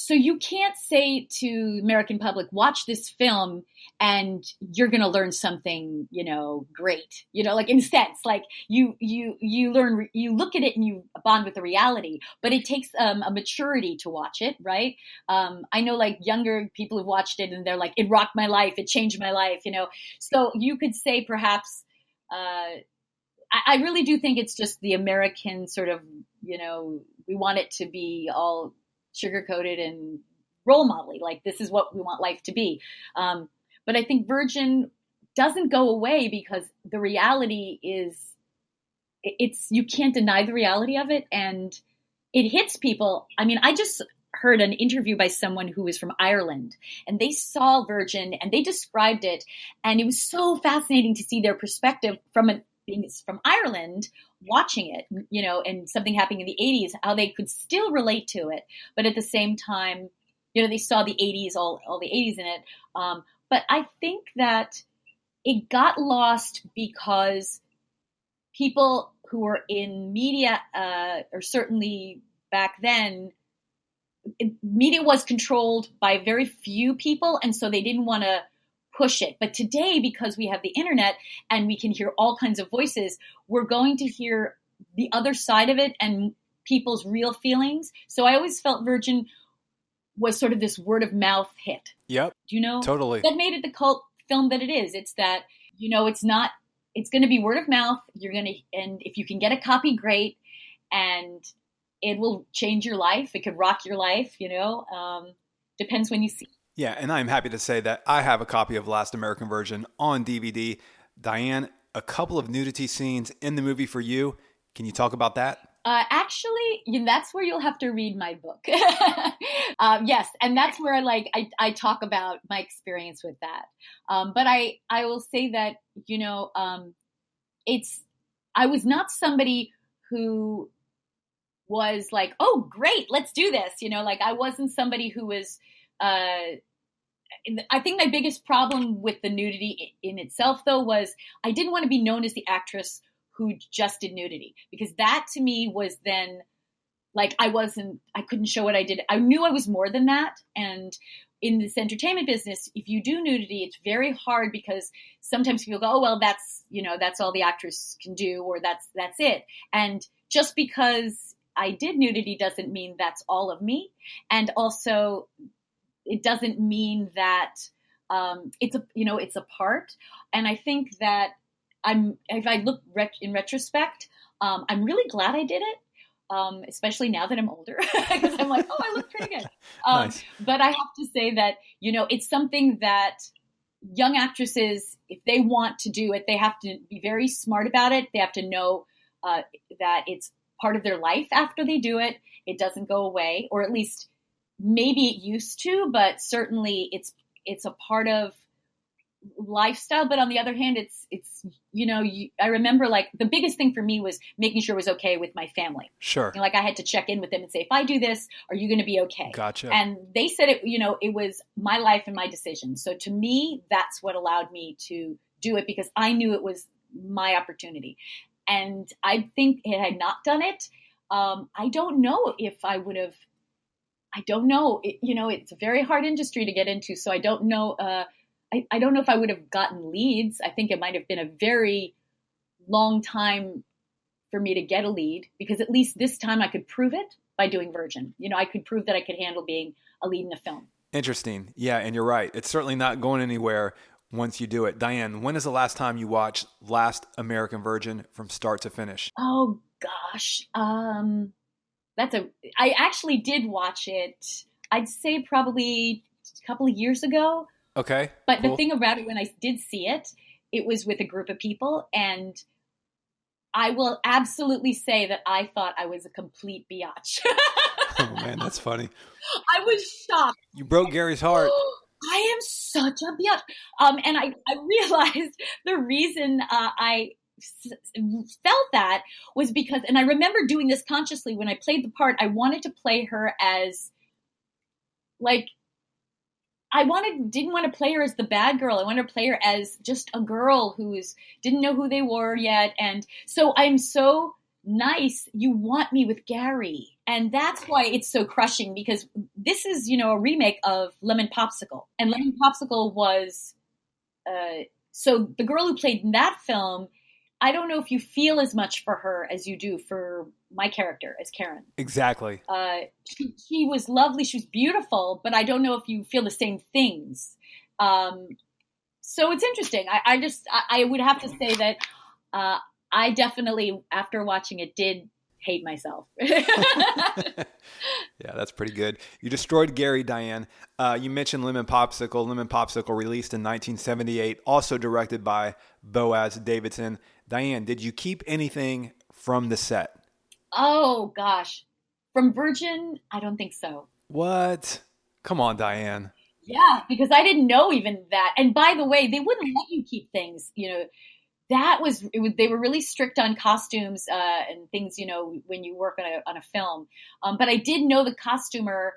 So you can't say to American public, watch this film and you're going to learn something, you know, great. You know, like in sense, like you you you learn you look at it and you bond with the reality. But it takes um, a maturity to watch it, right? Um, I know like younger people have watched it and they're like, it rocked my life, it changed my life. You know, so you could say perhaps. Uh, I, really do think it's just the American sort of, you know, we want it to be all sugar coated and role modeling. Like this is what we want life to be. Um, but I think Virgin doesn't go away because the reality is it's you can't deny the reality of it and it hits people. I mean, I just heard an interview by someone who was from Ireland and they saw Virgin and they described it and it was so fascinating to see their perspective from an being from Ireland watching it, you know, and something happening in the 80s, how they could still relate to it, but at the same time, you know, they saw the 80s, all, all the 80s in it. Um, but I think that it got lost because people who were in media, uh, or certainly back then, media was controlled by very few people, and so they didn't want to push it. But today, because we have the internet and we can hear all kinds of voices, we're going to hear the other side of it and people's real feelings. So I always felt Virgin was sort of this word of mouth hit. Yep. Do you know? Totally. That made it the cult film that it is. It's that, you know, it's not, it's going to be word of mouth. You're going to, and if you can get a copy, great. And it will change your life. It could rock your life, you know. Um, depends when you see yeah, and I'm happy to say that I have a copy of Last American Virgin on DVD. Diane, a couple of nudity scenes in the movie for you. Can you talk about that? Uh, actually, you know, that's where you'll have to read my book. [LAUGHS] um, yes, and that's where I like I, I talk about my experience with that. Um, but I I will say that you know um, it's I was not somebody who was like oh great let's do this you know like I wasn't somebody who was uh, I think my biggest problem with the nudity in itself, though, was I didn't want to be known as the actress who just did nudity because that to me was then like I wasn't, I couldn't show what I did. I knew I was more than that. And in this entertainment business, if you do nudity, it's very hard because sometimes people go, oh, well, that's, you know, that's all the actress can do or that's, that's it. And just because I did nudity doesn't mean that's all of me. And also, it doesn't mean that um, it's a you know it's a part. And I think that I'm if I look ret- in retrospect, um, I'm really glad I did it. Um, especially now that I'm older, [LAUGHS] because I'm like, oh, I look pretty good. [LAUGHS] Um, nice. But I have to say that you know it's something that young actresses, if they want to do it, they have to be very smart about it. They have to know uh, that it's part of their life after they do it. It doesn't go away, or at least maybe it used to, but certainly it's it's a part of lifestyle. But on the other hand it's it's you know you, i remember like the biggest thing for me was making sure it was okay with my family. Sure. You know, like i had to check in with them and say if i do this are you going to be okay? Gotcha. And they said it you know it was my life and my decision. So to me that's what allowed me to do it because i knew it was my opportunity. And i think had i not done it um, i don't know if i would have I don't know. It, you know, it's a very hard industry to get into, so I don't know. Uh, I, I don't know if I would have gotten leads. I think it might have been a very long time for me to get a lead because at least this time I could prove it by doing Virgin. You know, I could prove that I could handle being a lead in a film. Interesting. Yeah, and you're right. It's certainly not going anywhere once you do it. Diane, when is the last time you watched Last American Virgin from start to finish? Oh gosh. Um that's a I actually did watch it. I'd say probably a couple of years ago. Okay. But cool. the thing about it when I did see it, it was with a group of people and I will absolutely say that I thought I was a complete biatch. [LAUGHS] oh man, that's funny. [LAUGHS] I was shocked. You broke Gary's heart. [GASPS] I am such a biatch. Um, and I, I realized the reason uh, I felt that was because, and I remember doing this consciously when I played the part, I wanted to play her as like I wanted didn't want to play her as the bad girl. I wanted to play her as just a girl who's didn't know who they were yet. And so I'm so nice. You want me with Gary. And that's why it's so crushing because this is, you know, a remake of Lemon Popsicle. And Lemon Popsicle was uh so the girl who played in that film I don't know if you feel as much for her as you do for my character as Karen. Exactly. Uh, she, she, was lovely. She was beautiful, but I don't know if you feel the same things. Um, so it's interesting. I, I just I, I, would have to say that uh, I definitely, after watching it, did hate myself. [LAUGHS] yeah, that's pretty good. You destroyed Gary, Diane. Uh, you mentioned Lemon Popsicle. Lemon Popsicle released in 1978, also directed by Boaz Davidson. Diane, did you keep anything from the set? Oh, gosh. From Virgin, I don't think so. What? Come on, Diane. Yeah, because I didn't know even that. And by the way, they wouldn't let you keep things, you know that was, was, they were really strict on costumes uh, and things you know when you work on a, on a film um, but i did know the costumer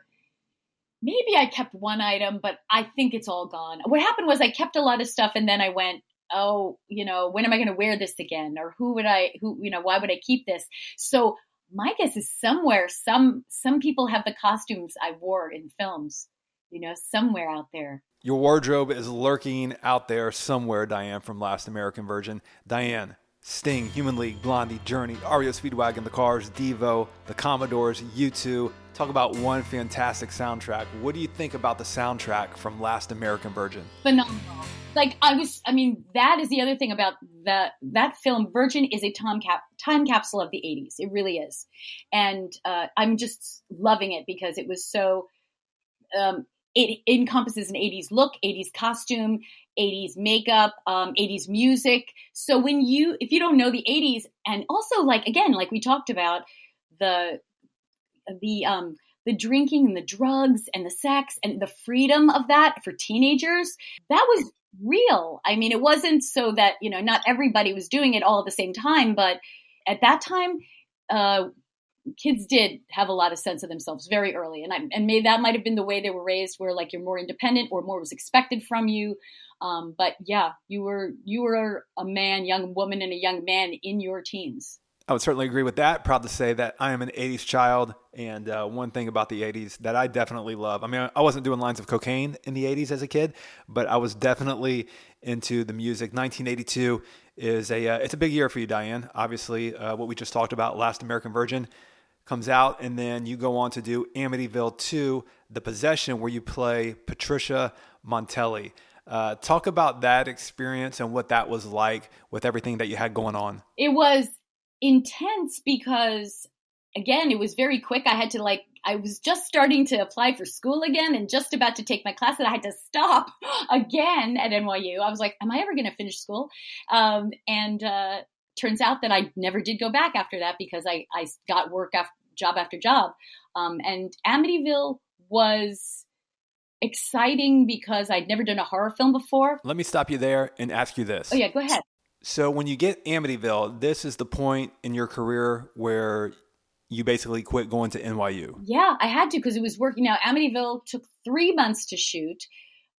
maybe i kept one item but i think it's all gone what happened was i kept a lot of stuff and then i went oh you know when am i going to wear this again? Or who would i who you know why would i keep this? So my guess is somewhere some some people have the costumes i wore in films you know somewhere out there. Your wardrobe is lurking out there somewhere, Diane from Last American Virgin. Diane, Sting, Human League, Blondie, Journey, REO Speedwagon, The Cars, Devo, The Commodores, U2. Talk about one fantastic soundtrack. What do you think about the soundtrack from Last American Virgin? Phenomenal. Like I was, I mean, that is the other thing about that that film. Virgin is a time cap time capsule of the '80s. It really is, and uh, I'm just loving it because it was so um, it encompasses an 80s look, 80s costume, 80s makeup, um, 80s music. So when you, if you don't know the 80s, and also like again, like we talked about the the um, the drinking and the drugs and the sex and the freedom of that for teenagers, that was real. I mean, it wasn't so that you know not everybody was doing it all at the same time, but at that time. Uh, kids did have a lot of sense of themselves very early and I, and maybe that might have been the way they were raised where like you're more independent or more was expected from you um, but yeah you were you were a man young woman and a young man in your teens I would certainly agree with that. Proud to say that I am an 80s child. And uh, one thing about the 80s that I definitely love I mean, I wasn't doing lines of cocaine in the 80s as a kid, but I was definitely into the music. 1982 is a, uh, it's a big year for you, Diane. Obviously, uh, what we just talked about, Last American Virgin comes out, and then you go on to do Amityville 2, The Possession, where you play Patricia Montelli. Uh, talk about that experience and what that was like with everything that you had going on. It was intense because, again, it was very quick. I had to like I was just starting to apply for school again and just about to take my class, and I had to stop [LAUGHS] again at NYU. I was like, "Am I ever going to finish school?" Um, and uh, turns out that I never did go back after that because I, I got work after job after job. Um, and Amityville was exciting because I'd never done a horror film before. Let me stop you there and ask you this. Oh, yeah, go ahead. So, when you get Amityville, this is the point in your career where you basically quit going to NYU. Yeah, I had to because it was working out. Amityville took three months to shoot.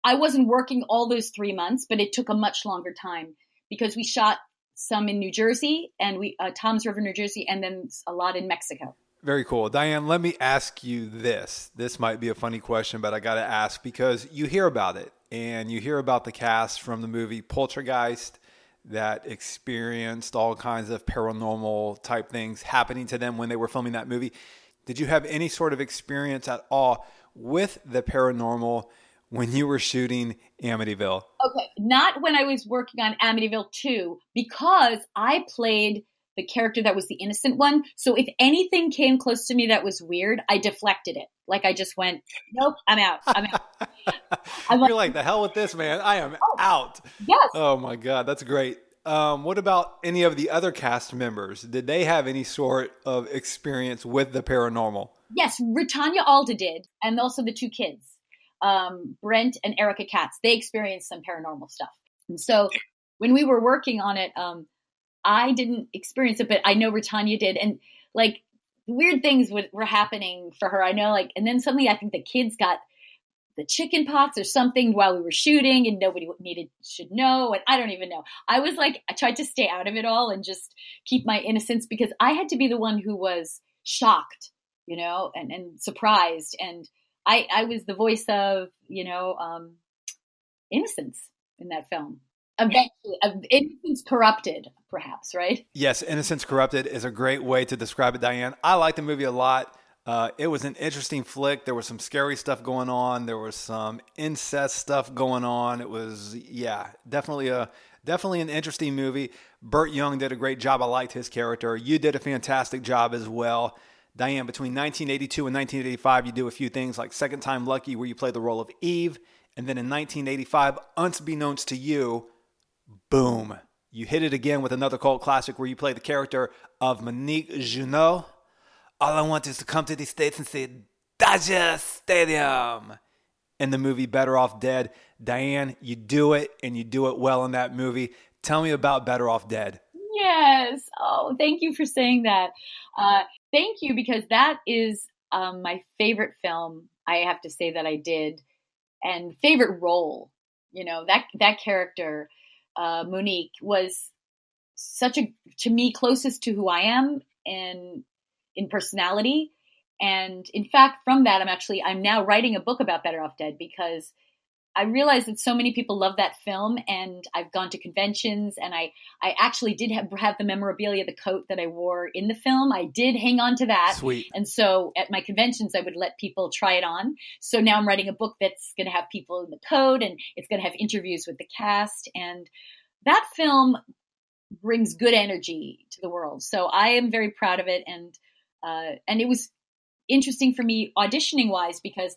I wasn't working all those three months, but it took a much longer time because we shot some in New Jersey and we uh, Toms River, New Jersey, and then a lot in Mexico. Very cool. Diane, let me ask you this. This might be a funny question, but I got to ask because you hear about it and you hear about the cast from the movie Poltergeist that experienced all kinds of paranormal type things happening to them when they were filming that movie. Did you have any sort of experience at all with the paranormal when you were shooting Amityville? Okay, not when I was working on Amityville 2, because I played the character that was the innocent one. So if anything came close to me that was weird, I deflected it. Like I just went, nope, I'm out. I'm out. [LAUGHS] I'm like, You're like, the hell with this, man. I am oh, out. Yes. Oh my God, that's great. Um, what about any of the other cast members? Did they have any sort of experience with the paranormal? Yes, Rutanya Alda did, and also the two kids, um, Brent and Erica Katz. They experienced some paranormal stuff. And so when we were working on it, um, I didn't experience it, but I know Rutanya did, and like weird things were happening for her. I know, like, and then suddenly I think the kids got the chicken pox or something while we were shooting and nobody needed should know and i don't even know i was like i tried to stay out of it all and just keep my innocence because i had to be the one who was shocked you know and, and surprised and i i was the voice of you know um innocence in that film eventually innocence corrupted perhaps right yes innocence corrupted is a great way to describe it diane i like the movie a lot uh, it was an interesting flick. There was some scary stuff going on. There was some incest stuff going on. It was, yeah, definitely a definitely an interesting movie. Burt Young did a great job. I liked his character. You did a fantastic job as well. Diane, between 1982 and 1985, you do a few things like Second Time Lucky, where you play the role of Eve. And then in 1985, unbeknownst to you, boom, you hit it again with another cult classic where you play the character of Monique Junot all I want is to come to the States and see Dodger Stadium. In the movie Better Off Dead, Diane, you do it and you do it well in that movie. Tell me about Better Off Dead. Yes. Oh, thank you for saying that. Uh, thank you because that is um, my favorite film. I have to say that I did, and favorite role. You know that that character, uh, Monique, was such a to me closest to who I am, in in personality. And in fact, from that, I'm actually, I'm now writing a book about Better Off Dead because I realized that so many people love that film and I've gone to conventions and I, I actually did have, have the memorabilia, the coat that I wore in the film. I did hang on to that. Sweet. And so at my conventions, I would let people try it on. So now I'm writing a book that's going to have people in the coat and it's going to have interviews with the cast. And that film brings good energy to the world. So I am very proud of it. And uh, and it was interesting for me auditioning wise because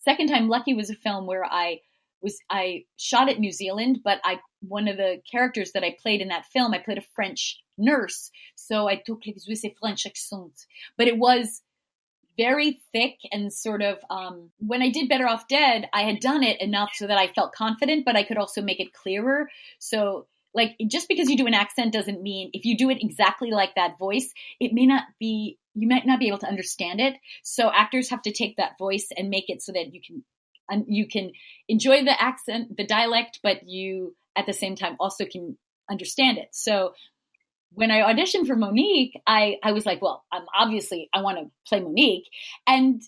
Second Time Lucky was a film where I was I shot at New Zealand, but I one of the characters that I played in that film, I played a French nurse, so I took like this French accent, but it was very thick and sort of um, when I did Better Off Dead, I had done it enough so that I felt confident, but I could also make it clearer. So like just because you do an accent doesn't mean if you do it exactly like that voice, it may not be you might not be able to understand it. So actors have to take that voice and make it so that you can you can enjoy the accent, the dialect, but you at the same time also can understand it. So when I auditioned for Monique, I, I was like, well, I'm obviously I want to play Monique. And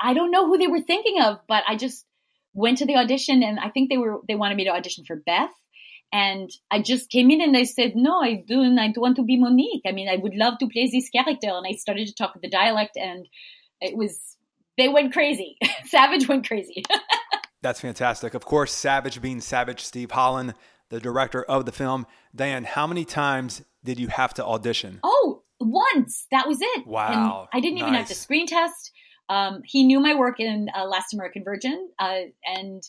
I don't know who they were thinking of, but I just went to the audition and I think they were they wanted me to audition for Beth. And I just came in and I said, no, I don't, I don't want to be Monique. I mean, I would love to play this character. And I started to talk the dialect and it was, they went crazy. [LAUGHS] Savage went crazy. [LAUGHS] That's fantastic. Of course, Savage being Savage Steve Holland, the director of the film. Diane, how many times did you have to audition? Oh, once. That was it. Wow. And I didn't even have to screen test. Um, he knew my work in uh, Last American Virgin, uh, and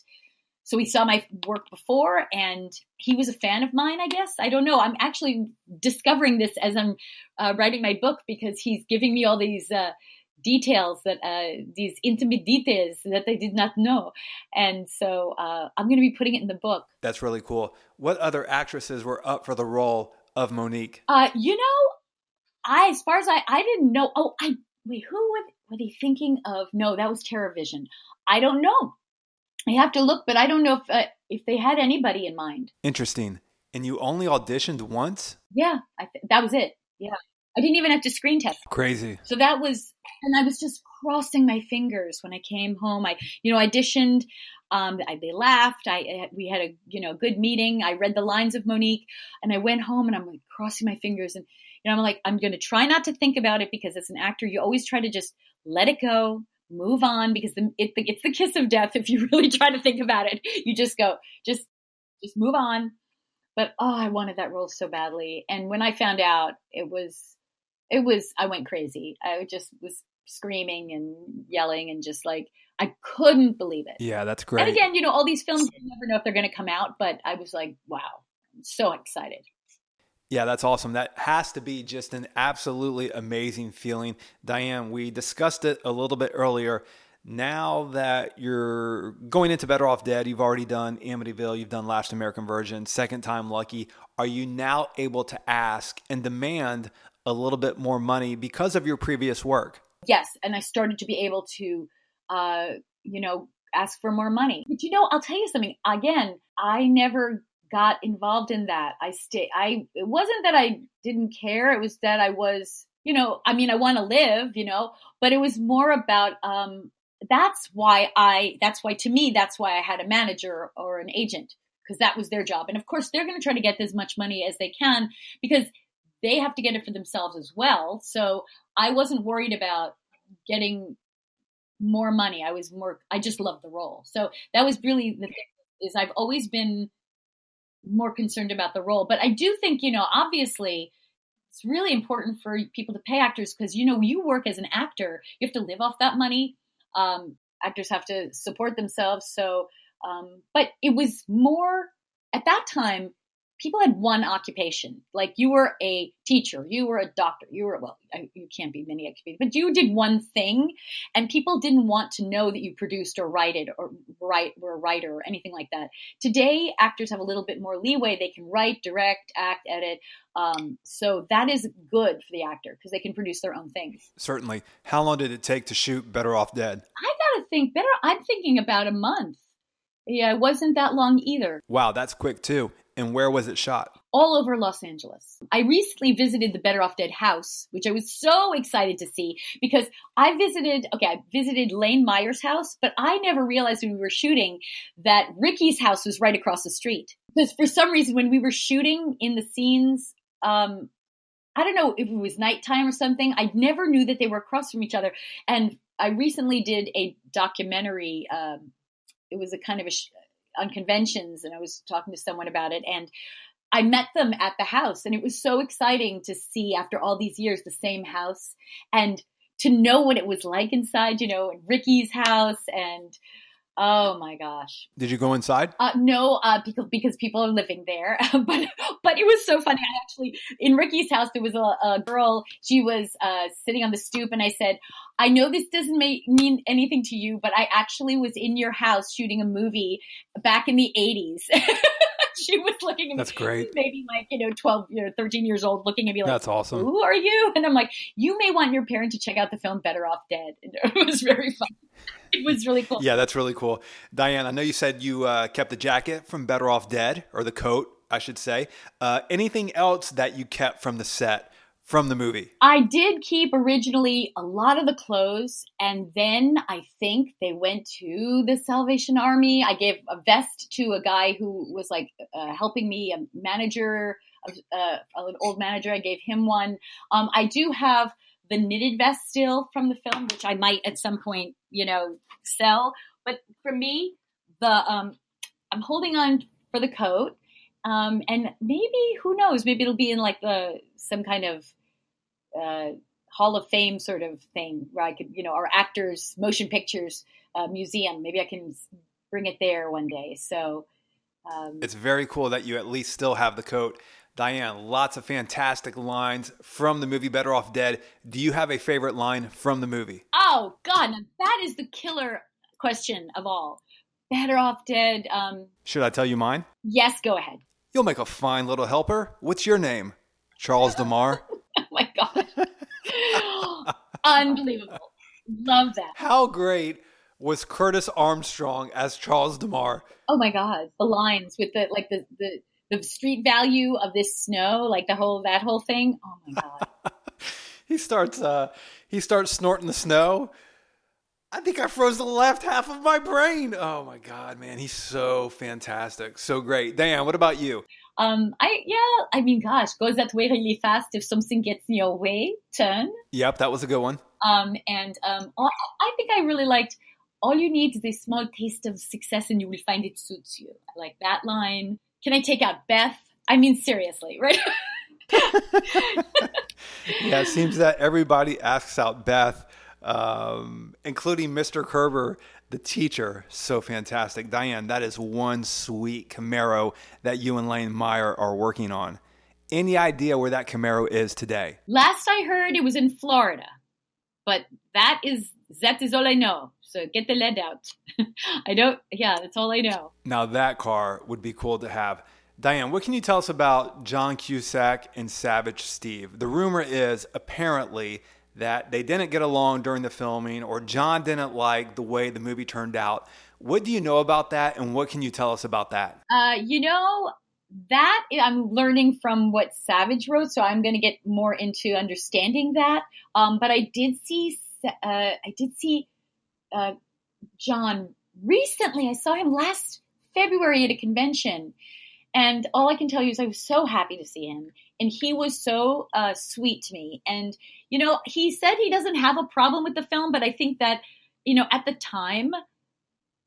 so he saw my work before and he was a fan of mine, I guess. I don't know. I'm actually discovering this as I'm uh, writing my book because he's giving me all these uh, details that uh, these intimate details that I did not know. And so uh, I'm going to be putting it in the book. That's really cool. What other actresses were up for the role of Monique? Uh, you know, I, as far as I, I didn't know. Oh, I, wait, who were, were they thinking of? No, that was Terrorvision. I don't know. I have to look, but I don't know if uh, if they had anybody in mind. Interesting. And you only auditioned once? Yeah, th- that was it. Yeah, I didn't even have to screen test. Crazy. So that was, and I was just crossing my fingers when I came home. I, you know, auditioned. Um, I, they laughed. I we had a you know good meeting. I read the lines of Monique, and I went home and I'm like crossing my fingers and you know I'm like I'm going to try not to think about it because as an actor you always try to just let it go, move on because the, it, it's the kiss of death [LAUGHS] if you really try to think about it. You just go, just just move on. But oh, I wanted that role so badly. And when I found out, it was it was I went crazy. I just was screaming and yelling and just like I couldn't believe it. Yeah, that's great. And again, you know, all these films you never know if they're going to come out, but I was like, wow, I'm so excited. Yeah, that's awesome. That has to be just an absolutely amazing feeling. Diane, we discussed it a little bit earlier. Now that you're going into Better Off Dead, you've already done Amityville, you've done Last American Virgin, Second Time Lucky. Are you now able to ask and demand a little bit more money because of your previous work? Yes, and I started to be able to, uh, you know, ask for more money. But you know, I'll tell you something. Again, I never got involved in that. I stay. I it wasn't that I didn't care. It was that I was, you know, I mean, I want to live, you know, but it was more about. um That's why I. That's why to me, that's why I had a manager or an agent because that was their job. And of course, they're going to try to get as much money as they can because they have to get it for themselves as well. So I wasn't worried about getting more money. I was more. I just loved the role. So that was really the thing. Is I've always been more concerned about the role. But I do think, you know, obviously it's really important for people to pay actors because, you know, you work as an actor, you have to live off that money. Um, actors have to support themselves. So, um, but it was more at that time, people had one occupation. Like you were a teacher, you were a doctor, you were well, you can't be many occupations, but you did one thing, and people didn't want to know that you produced or write it or write were a writer or anything like that. Today, actors have a little bit more leeway; they can write, direct, act, edit. Um, so that is good for the actor because they can produce their own things. Certainly. How long did it take to shoot Better Off Dead? I gotta think better. I'm thinking about a month. Yeah, it wasn't that long either. Wow, that's quick too. And where was it shot? All over Los Angeles. I recently visited the Better Off Dead house, which I was so excited to see because I visited, okay, I visited Lane Meyer's house, but I never realized when we were shooting that Ricky's house was right across the street. Because for some reason, when we were shooting in the scenes, um, I don't know if it was nighttime or something, I never knew that they were across from each other. And I recently did a documentary. Um, it was a kind of a sh- on conventions and I was talking to someone about it and I met them at the house and it was so exciting to see after all these years the same house and to know what it was like inside, you know, in Ricky's house and Oh my gosh! Did you go inside? Uh, no, uh, because because people are living there. [LAUGHS] but but it was so funny. I actually in Ricky's house there was a, a girl. She was uh, sitting on the stoop, and I said, "I know this doesn't make, mean anything to you, but I actually was in your house shooting a movie back in the '80s." [LAUGHS] [LAUGHS] she was looking at That's me. great. Maybe like, you know, 12, you know, 13 years old looking at me like, That's awesome. Who are you? And I'm like, you may want your parent to check out the film Better Off Dead. And [LAUGHS] it was very fun. It was really cool. Yeah, that's really cool. Diane, I know you said you uh, kept the jacket from Better Off Dead, or the coat, I should say. Uh, anything else that you kept from the set? From the movie, I did keep originally a lot of the clothes, and then I think they went to the Salvation Army. I gave a vest to a guy who was like uh, helping me, a manager, uh, an old manager. I gave him one. Um, I do have the knitted vest still from the film, which I might at some point, you know, sell. But for me, the um, I'm holding on for the coat. Um, and maybe who knows? Maybe it'll be in like the some kind of uh, Hall of Fame sort of thing where I could, you know, our actors motion pictures uh, museum. Maybe I can bring it there one day. So um, it's very cool that you at least still have the coat. Diane, lots of fantastic lines from the movie Better Off Dead. Do you have a favorite line from the movie? Oh God, that is the killer question of all. Better Off Dead. Um, Should I tell you mine? Yes, go ahead. You'll make a fine little helper. What's your name? Charles DeMar. [LAUGHS] oh my God. Unbelievable. Love that. How great was Curtis Armstrong as Charles DeMar? Oh my God. The lines with the like the the the street value of this snow, like the whole that whole thing. Oh my god. [LAUGHS] he starts uh he starts snorting the snow. I think I froze the left half of my brain. Oh my god, man, he's so fantastic. So great. Dan, what about you? Um, I yeah, I mean, gosh, goes that way really fast. If something gets in your way, turn. Yep, that was a good one. Um, and um, I think I really liked all you need is a small taste of success and you will find it suits you. I like that line. Can I take out Beth? I mean, seriously, right? [LAUGHS] yeah, it seems that everybody asks out Beth, um, including Mr. Kerber, the teacher. So fantastic. Diane, that is one sweet Camaro that you and Lane Meyer are working on. Any idea where that Camaro is today? Last I heard, it was in Florida. But that is that is all I know. So get the lead out. [LAUGHS] I don't. Yeah, that's all I know. Now that car would be cool to have. Diane, what can you tell us about John Cusack and Savage Steve? The rumor is apparently that they didn't get along during the filming, or John didn't like the way the movie turned out. What do you know about that, and what can you tell us about that? Uh, you know, that I'm learning from what Savage wrote, so I'm going to get more into understanding that. Um, but I did see, uh, I did see uh, John recently. I saw him last February at a convention, and all I can tell you is I was so happy to see him, and he was so uh, sweet to me. And you know, he said he doesn't have a problem with the film, but I think that you know, at the time,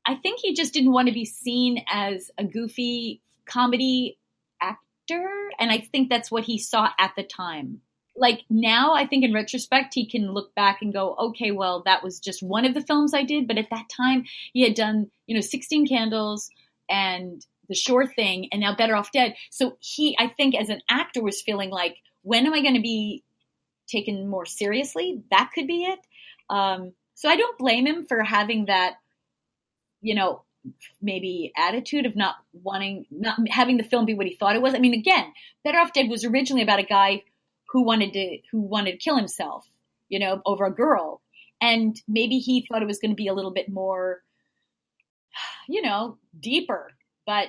I think he just didn't want to be seen as a goofy comedy actor. And I think that's what he saw at the time. Like now, I think in retrospect, he can look back and go, okay, well, that was just one of the films I did. But at that time, he had done, you know, 16 Candles and The Sure Thing and now Better Off Dead. So he, I think, as an actor, was feeling like, when am I going to be taken more seriously? That could be it. Um, so I don't blame him for having that, you know, maybe attitude of not wanting not having the film be what he thought it was. I mean, again, Better Off Dead was originally about a guy who wanted to who wanted to kill himself, you know, over a girl. And maybe he thought it was going to be a little bit more you know, deeper. But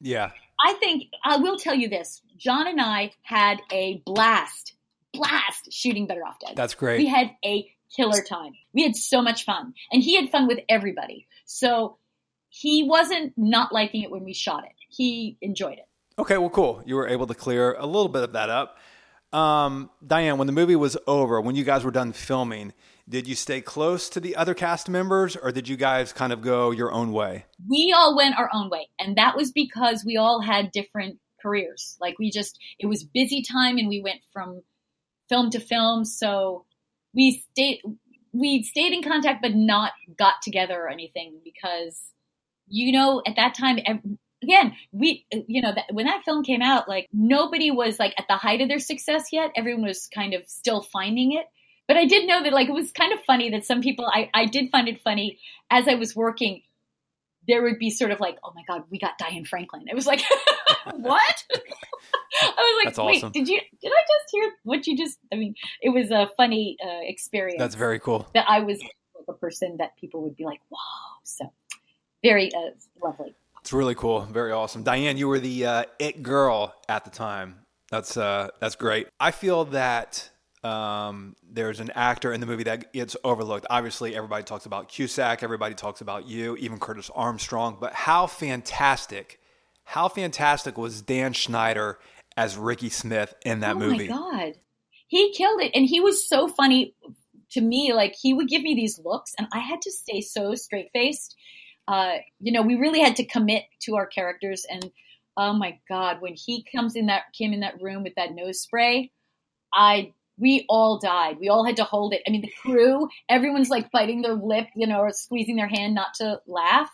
yeah. I think I will tell you this. John and I had a blast, blast shooting Better Off Dead. That's great. We had a killer time. We had so much fun. And he had fun with everybody. So he wasn't not liking it when we shot it. He enjoyed it. Okay, well, cool. You were able to clear a little bit of that up. Um, Diane, when the movie was over, when you guys were done filming, did you stay close to the other cast members or did you guys kind of go your own way? We all went our own way. And that was because we all had different careers. Like we just, it was busy time and we went from film to film. So we stayed, we stayed in contact, but not got together or anything because you know, at that time, again, we, you know, that, when that film came out, like nobody was like at the height of their success yet. Everyone was kind of still finding it. But I did know that like it was kind of funny that some people, I, I did find it funny as I was working, there would be sort of like, oh my God, we got Diane Franklin. It was like, [LAUGHS] what? [LAUGHS] I was like, That's wait, did you, did I just hear what you just, I mean, it was a funny uh, experience. That's very cool. That I was the person that people would be like, wow. So very uh, lovely. It's really cool. Very awesome. Diane, you were the uh, it girl at the time. That's uh, that's great. I feel that um, there's an actor in the movie that gets overlooked. Obviously, everybody talks about Cusack. Everybody talks about you, even Curtis Armstrong. But how fantastic, how fantastic was Dan Schneider as Ricky Smith in that oh movie? Oh my god, he killed it, and he was so funny to me. Like he would give me these looks, and I had to stay so straight faced uh, you know, we really had to commit to our characters. And oh my God, when he comes in that came in that room with that nose spray, I we all died. We all had to hold it. I mean, the crew, everyone's like biting their lip, you know, or squeezing their hand not to laugh.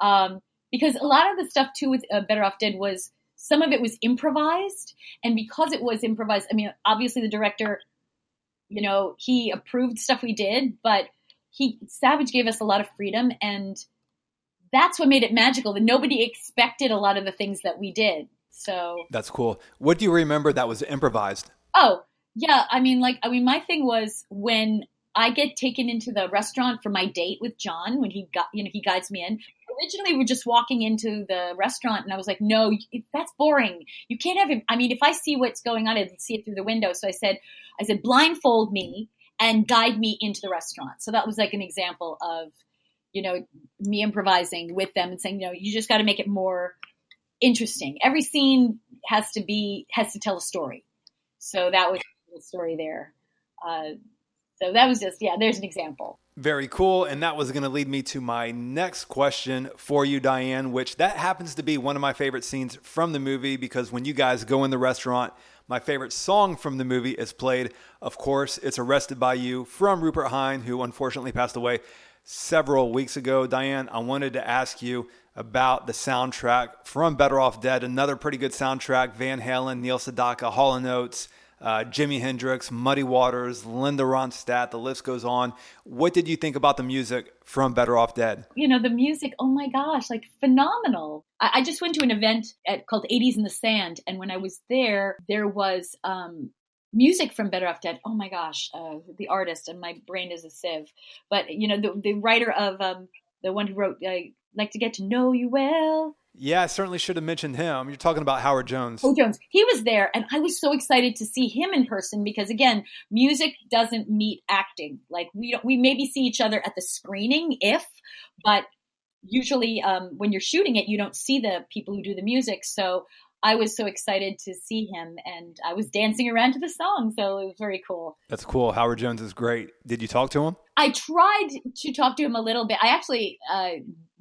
Um, because a lot of the stuff too with uh, Better Off Dead was some of it was improvised, and because it was improvised, I mean, obviously the director, you know, he approved stuff we did, but he Savage gave us a lot of freedom and that's what made it magical that nobody expected a lot of the things that we did. So that's cool. What do you remember that was improvised? Oh, yeah. I mean, like, I mean, my thing was when I get taken into the restaurant for my date with John when he got, you know, he guides me in. Originally, we're just walking into the restaurant, and I was like, "No, that's boring. You can't have him." I mean, if I see what's going on, I see it through the window. So I said, "I said blindfold me and guide me into the restaurant." So that was like an example of you know, me improvising with them and saying, you know, you just got to make it more interesting. Every scene has to be has to tell a story. So that was story there. Uh, So that was just, yeah, there's an example. Very cool. And that was going to lead me to my next question for you, Diane, which that happens to be one of my favorite scenes from the movie because when you guys go in the restaurant, my favorite song from the movie is played. Of course, it's Arrested by You from Rupert Hine, who unfortunately passed away several weeks ago. Diane, I wanted to ask you about the soundtrack from Better Off Dead, another pretty good soundtrack Van Halen, Neil Sedaka, Hall & Oates uh, Jimi Hendrix, Muddy Waters, Linda Ronstadt, the list goes on. What did you think about the music from Better Off Dead? You know, the music, oh my gosh, like phenomenal. I, I just went to an event at, called 80s in the Sand, and when I was there, there was um, music from Better Off Dead. Oh my gosh, uh, the artist, and my brain is a sieve. But, you know, the, the writer of um, the one who wrote, uh, Like to Get to Know You Well. Yeah, I certainly should have mentioned him. You're talking about Howard Jones. Oh, Jones. He was there, and I was so excited to see him in person because, again, music doesn't meet acting. Like we don't, we maybe see each other at the screening, if, but usually um, when you're shooting it, you don't see the people who do the music. So I was so excited to see him, and I was dancing around to the song, so it was very cool. That's cool. Howard Jones is great. Did you talk to him? I tried to talk to him a little bit. I actually uh,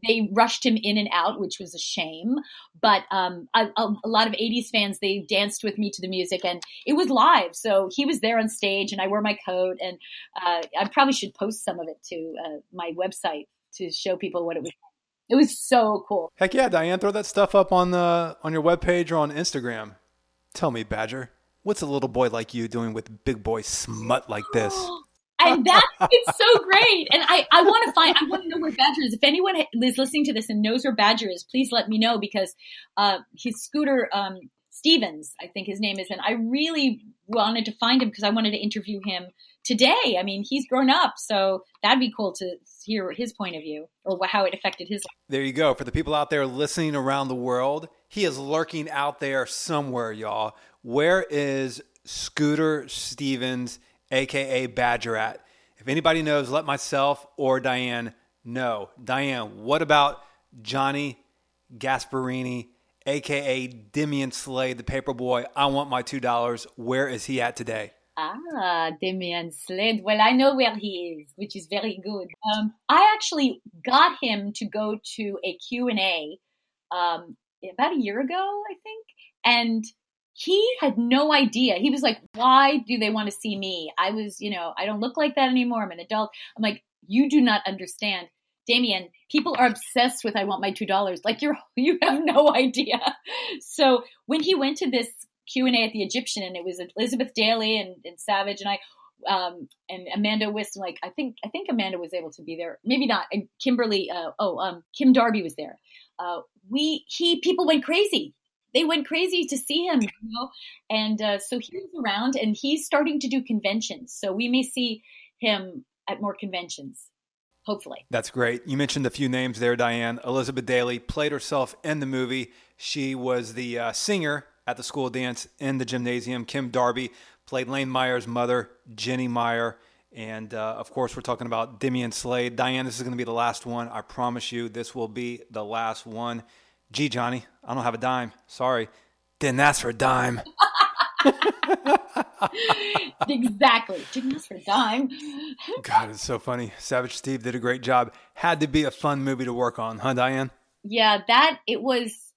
they rushed him in and out, which was a shame. But um, a, a, lot of 80s fans, they danced with me to the music and it was live. So he was there on stage and I wore my coat. And uh, I probably should post some of it to uh, my website to show people what it was. It was so cool. Heck yeah, Diane, throw that stuff up on the on your webpage or on Instagram. Tell me, Badger, what's a little boy like you doing with big boy smut like this? [GASPS] and that it's so great. And I, I want to find, I want to know where Badger is. If anyone is listening to this and knows where Badger is, please let me know because uh, his scooter um, Stevens, I think his name is, and I really wanted to find him because I wanted to interview him today. I mean, he's grown up, so that'd be cool to hear his point of view or how it affected his life. There you go. For the people out there listening around the world, he is lurking out there somewhere, y'all. Where is Scooter Stevens? Aka Badger at. If anybody knows, let myself or Diane know. Diane, what about Johnny Gasparini, aka Demian Slade, the paper boy? I want my $2. Where is he at today? Ah, Demian Slade. Well, I know where he is, which is very good. Um, I actually got him to go to a Q&A um, about a year ago, I think. And he had no idea. He was like, why do they want to see me? I was, you know, I don't look like that anymore. I'm an adult. I'm like, you do not understand. Demian, people are obsessed with I want my $2. Like you're, [LAUGHS] you have no idea. So when he went to this Q&A at the Egyptian and it was Elizabeth Daily and, and Savage and I, um, and Amanda Wyss, like I think I think Amanda was able to be there, maybe not. And Kimberly, uh, oh, um, Kim Darby was there. Uh, we he people went crazy they went crazy to see him, you know. And uh, so he's around, and he's starting to do conventions. So we may see him at more conventions. Hopefully. That's great. You mentioned a few names there, Diane. Elizabeth Daily played herself in the movie. She was the uh, singer at the school dance in the gymnasium. Kim Darby played Lane Meyer's mother, Jenny Meyer. And uh, of course, we're talking about Demian Slade. Diane, this is going to be the last one. I promise you, this will be the last one. Gee, Johnny, I don't have a dime. Sorry. Didn't ask for a dime. [LAUGHS] exactly. Didn't ask for a dime. [LAUGHS] God, it's so funny. Savage Steve did a great job. Had to be a fun movie to work on, huh, Diane? Yeah, that it was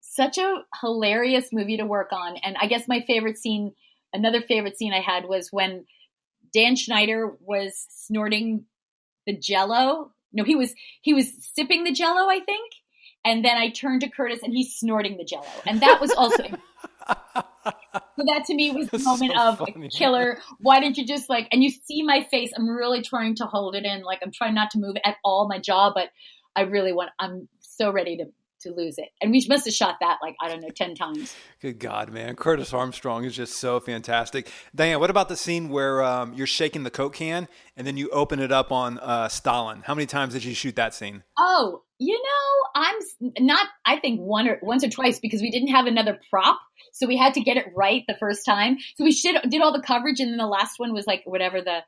such a hilarious movie to work on. And I guess my favorite scene, another favorite scene I had was when Dan Schneider was snorting the jello. No, he was he was sipping the jello, I think and then I turned to Curtis and he's snorting the jello. And that was also [LAUGHS] So that to me was the moment so of funny. killer. Why didn't you just like and you see my face, I'm really trying to hold it in, like I'm trying not to move at all my jaw, but I really want I'm so ready to to lose it. And we must have shot that like, I don't know, 10 times. Good God, man. Curtis Armstrong is just so fantastic. Diane, what about the scene where um, you're shaking the Coke can and then you open it up on uh, Stalin? How many times did you shoot that scene? Oh, you know, I'm not, I think one or once or twice because we didn't have another prop. So we had to get it right the first time. So we should, did all the coverage and then the last one was like whatever the,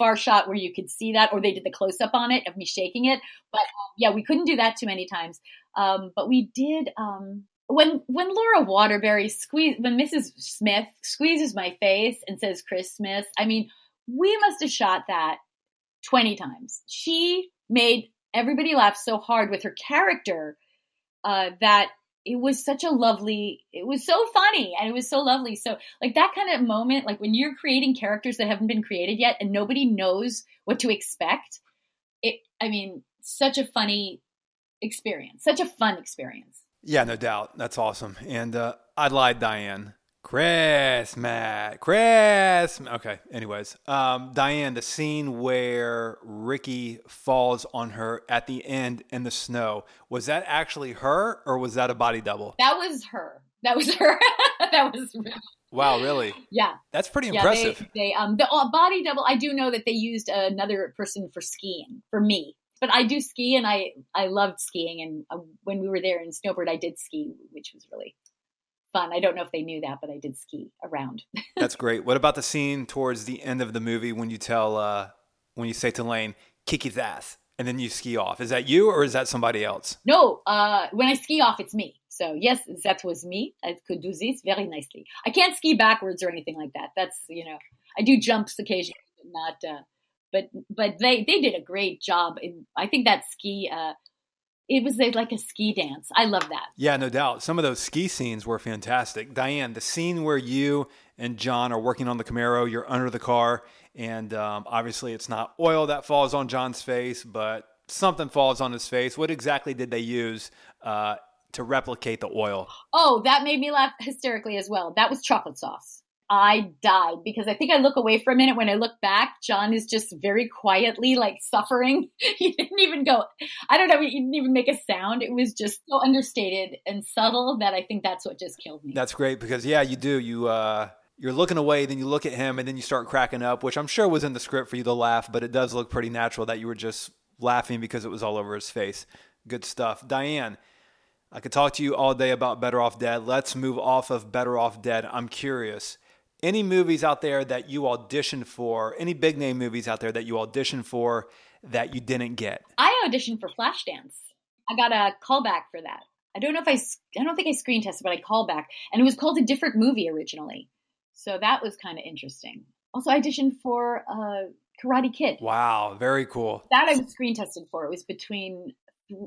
far shot where you could see that, or they did the close up on it of me shaking it. But um, yeah, we couldn't do that too many times. Um, but we did um, when when Laura Waterbury squeeze when Mrs. Smith squeezes my face and says Christmas. I mean, we must have shot that 20 times. She made everybody laughed so hard with her character uh, that it was such a lovely it was so funny and it was so lovely. So like that kind of moment like when you're creating characters that haven't been created yet and nobody knows what to expect it i mean such a funny experience such a fun experience. Yeah no doubt. That's awesome. And uh, i lied diane Chris, Matt, Chris. Okay. Anyways, um, Diane, the scene where Ricky falls on her at the end in the snow was that actually her or was that a body double? That was her. That was her. [LAUGHS] that was. Wow, really? Yeah, that's pretty impressive. they, they um the uh, body double. I do know that they used another person for skiing for me, but I do ski and I I loved skiing and uh, when we were there in Snowbird, I did ski, which was really fun. I don't know if they knew that, but I did ski around. [LAUGHS] That's great. What about the scene towards the end of the movie when you tell uh, when you say to Lane, "Kick his ass," and then you ski off? Is that you or is that somebody else? No, uh, when I ski off, it's me. So yes, that was me. I could do this very nicely. I can't ski backwards or anything like that. That's you know, I do jumps occasionally, but not. Uh, but but they they did a great job. In, I think that ski uh, it was a, like a ski dance. I love that. Yeah, no doubt. Some of those ski scenes were fantastic. Diane, the scene where you and John are working on the Camaro, you're under the car, and um, obviously it's not oil that falls on John's face, but something falls on his face. What exactly did they use uh, to replicate the oil? Oh, that made me laugh hysterically as well. That was chocolate sauce. I died because I think I look away for a minute. When I look back, John is just very quietly like suffering. [LAUGHS] he didn't even go, I don't know, he didn't even make a sound. It was just so understated and subtle that I think that's what just killed me. That's great because, yeah, you do. You, uh, you're looking away, then you look at him, and then you start cracking up, which I'm sure was in the script for you to laugh, but it does look pretty natural that you were just laughing because it was all over his face. Good stuff. Diane, I could talk to you all day about Better Off Dead. Let's move off of Better Off Dead. I'm curious any movies out there that you auditioned for, any big name movies out there that you auditioned for that you didn't get? I auditioned for Flashdance. I got a callback for that. I don't know if I, I don't think I screen tested, but I called back, and it was called a different movie originally. So that was kind of interesting. Also, I auditioned for uh, Karate Kid. Wow, very cool. That I was screen tested for. It was between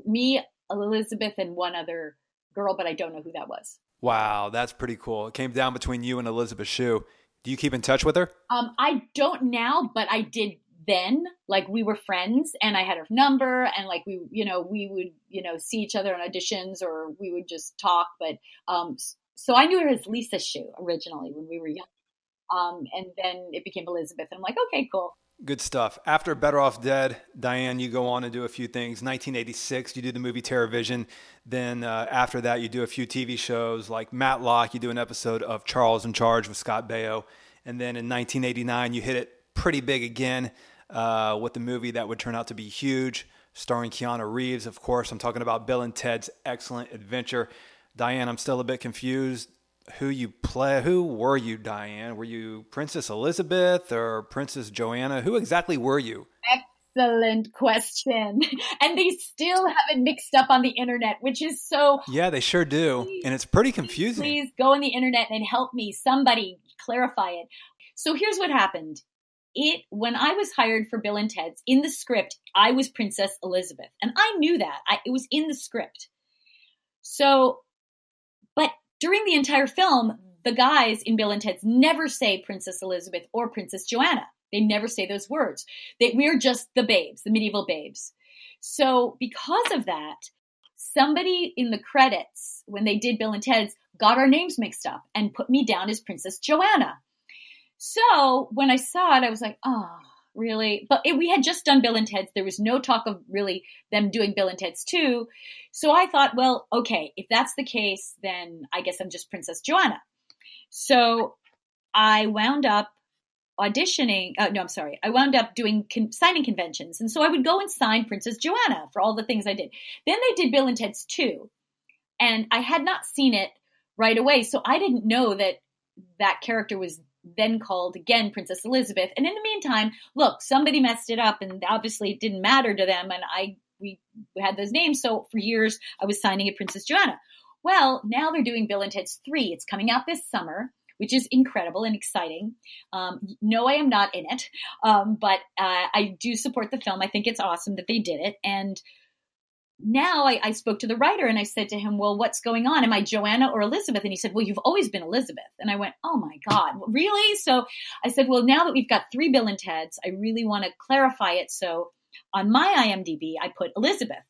me, Elizabeth, and one other girl, but I don't know who that was. Wow, that's pretty cool. It came down between you and Elizabeth Shue. Do you keep in touch with her? Um, I don't now, but I did then. Like we were friends, and I had her number, and like we, you know, we would, you know, see each other on auditions, or we would just talk. But um, so I knew her as Lisa Shue originally when we were young, um, and then it became Elizabeth, and I'm like, okay, cool. Good stuff. After Better Off Dead, Diane, you go on and do a few things. 1986, you do the movie Terrorvision. Then uh, after that, you do a few TV shows like Matlock. You do an episode of Charles in Charge with Scott Baio. And then in 1989, you hit it pretty big again uh, with the movie that would turn out to be huge, starring Keanu Reeves. Of course, I'm talking about Bill and Ted's Excellent Adventure. Diane, I'm still a bit confused who you play. Who were you, Diane? Were you Princess Elizabeth or Princess Joanna? Who exactly were you? Excellent question. [LAUGHS] And they still have it mixed up on the internet, which is so. Yeah, they sure do. Please, and it's pretty confusing. Please go on the internet and help me. Somebody clarify it. So here's what happened. It when I was hired for Bill and Ted's in the script, I was Princess Elizabeth, and I knew that. I, it was in the script. So, during the entire film, the guys in Bill and Ted's never say Princess Elizabeth or Princess Joanna. They never say those words. They, we're just the babes, the medieval babes. So, because of that, somebody in the credits, when they did Bill and Ted's, got our names mixed up and put me down as Princess Joanna. So, when I saw it, I was like, oh, really. But it, we had just done Bill and Ted's. There was no talk of really them doing Bill and Ted's too. So I thought, well, okay, if that's the case, then I guess I'm just Princess Joanna. So I wound up auditioning. Uh, no, I'm sorry. I wound up doing con- signing conventions. And so I would go and sign Princess Joanna for all the things I did. Then they did Bill and Ted's too. And I had not seen it right away. So I didn't know that that character was then called again Princess Elizabeth. And in the meantime, look, somebody messed it up, and obviously it didn't matter to them. And I we had those names, so for years I was signing it Princess Joanna. Well, now they're doing Bill and Ted's Three. It's coming out this summer which is incredible and exciting. Um, no, I am not in it, um, but uh, I do support the film. I think it's awesome that they did it. And now I, I, spoke to the writer and I said to him, Well, what's going on? Am I Joanna or Elizabeth? And he said, Well, you've always been Elizabeth. And I went, Oh my God, really? So I said, Well, now that we've got three Bill and Teds, I really want to clarify it. So on my IMDb, I put Elizabeth.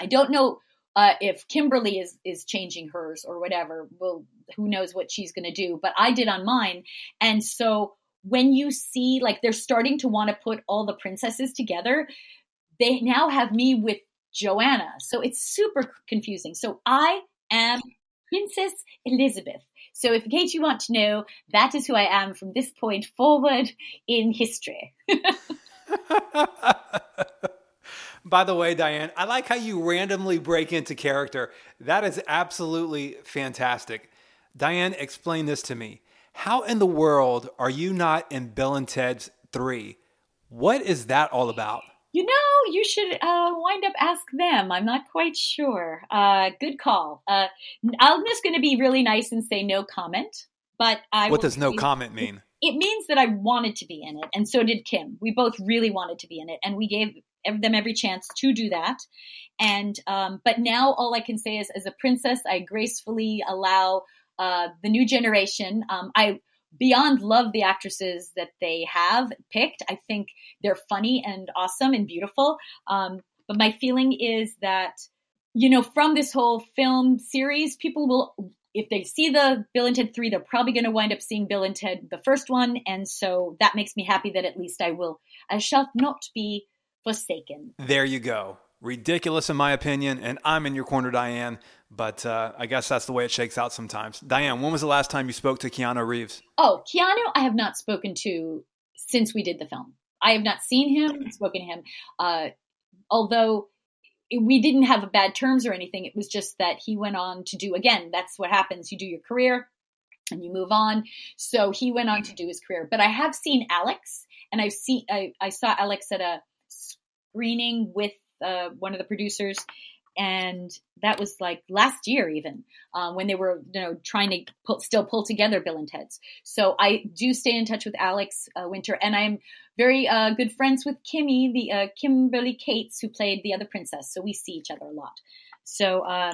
I don't know uh, if Kimberly is is changing hers or whatever. Well, who knows what she's going to do? But I did on mine, and so when you see like they're starting to want to put all the princesses together, they now have me with Joanna. So it's super confusing. So I am Princess Elizabeth. So if in case you want to know, that is who I am from this point forward in history. [LAUGHS] [LAUGHS] By the way, Diane, I like how you randomly break into character. That is absolutely fantastic. Diane, explain this to me. How in the world are you not in Bill and Ted's 3? What is that all about? You know, you should uh, wind up ask them. I'm not quite sure. Uh, good call. Uh, I'm just going to be really nice and say no comment. But I what does no comment mean? It means that I wanted to be in it, and so did Kim. We both really wanted to be in it, and we gave them every chance to do that. And um, but now all I can say is, as a princess, I gracefully allow uh, the new generation. Um, I beyond love the actresses that they have picked. I think they're funny and awesome and beautiful. Um, but my feeling is that, you know, from this whole film series, people will, if they see the Bill and Ted 3, they're probably going to wind up seeing Bill and Ted, the first one. And so that makes me happy that at least I will, I shall not be forsaken. There you go. Ridiculous, in my opinion. And I'm in your corner, Diane. But uh, I guess that's the way it shakes out sometimes. Diane, when was the last time you spoke to Keanu Reeves? Oh, Keanu, I have not spoken to since we did the film. I have not seen him, spoken to him. Uh, although we didn't have bad terms or anything, it was just that he went on to do again. That's what happens. You do your career and you move on. So he went on to do his career. But I have seen Alex, and I've seen I, I saw Alex at a screening with uh, one of the producers, and that was like last year even um, when they were you know trying to pull, still pull together bill and ted's. So i do stay in touch with alex uh, winter and i'm very uh, good friends with kimmy the uh, kimberly kates who played the other princess. So we see each other a lot. So uh,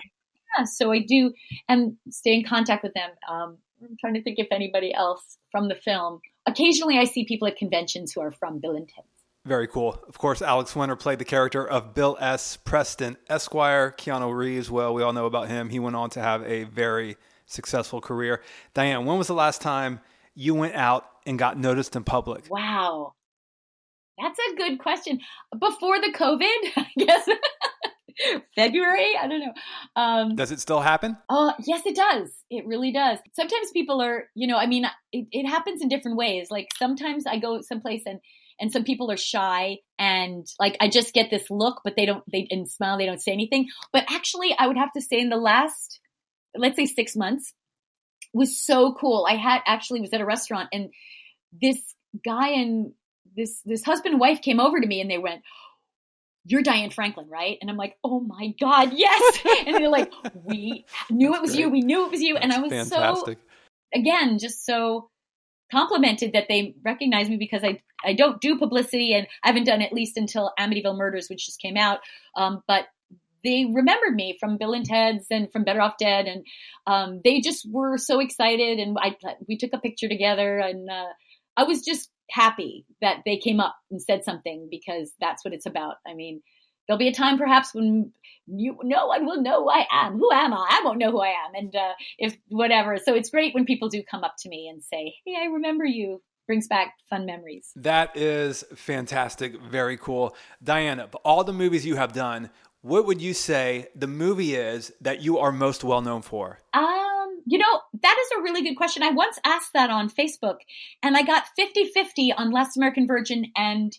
yeah so i do and stay in contact with them. Um, i'm trying to think if anybody else from the film. Occasionally i see people at conventions who are from bill and ted very cool. Of course, Alex Winter played the character of Bill S. Preston Esquire. Keanu Reeves, well, we all know about him. He went on to have a very successful career. Diane, when was the last time you went out and got noticed in public? Wow. That's a good question. Before the COVID, [LAUGHS] I guess. [LAUGHS] February? I don't know. Um, does it still happen? Oh, yes, it does. It really does. Sometimes people are, you know, I mean, it, it happens in different ways. Like sometimes I go someplace and and some people are shy and like I just get this look, but they don't they and smile, they don't say anything. But actually, I would have to say in the last, let's say six months, was so cool. I had actually was at a restaurant and this guy and this this husband and wife came over to me and they went you're Diane Franklin, right? And I'm like, oh my God, yes. [LAUGHS] and they're like, we knew That's it was great. you. We knew it was you. That's and I was fantastic. so, again, just so complimented that they recognize me because I, I don't do publicity and I haven't done at least until Amityville Murders, which just came out. Um, but they remembered me from Bill and Ted's and from Better Off Dead. And um, they just were so excited. And I, we took a picture together and uh, I was just happy that they came up and said something because that's what it's about. I mean, there'll be a time perhaps when you no one will know who I am. Who am I? I won't know who I am. And uh, if whatever. So it's great when people do come up to me and say, "Hey, I remember you." Brings back fun memories. That is fantastic. Very cool. Diana, of all the movies you have done, what would you say the movie is that you are most well known for? Um, you know, that is a really good question. I once asked that on Facebook and I got 50 50 on Last American Virgin and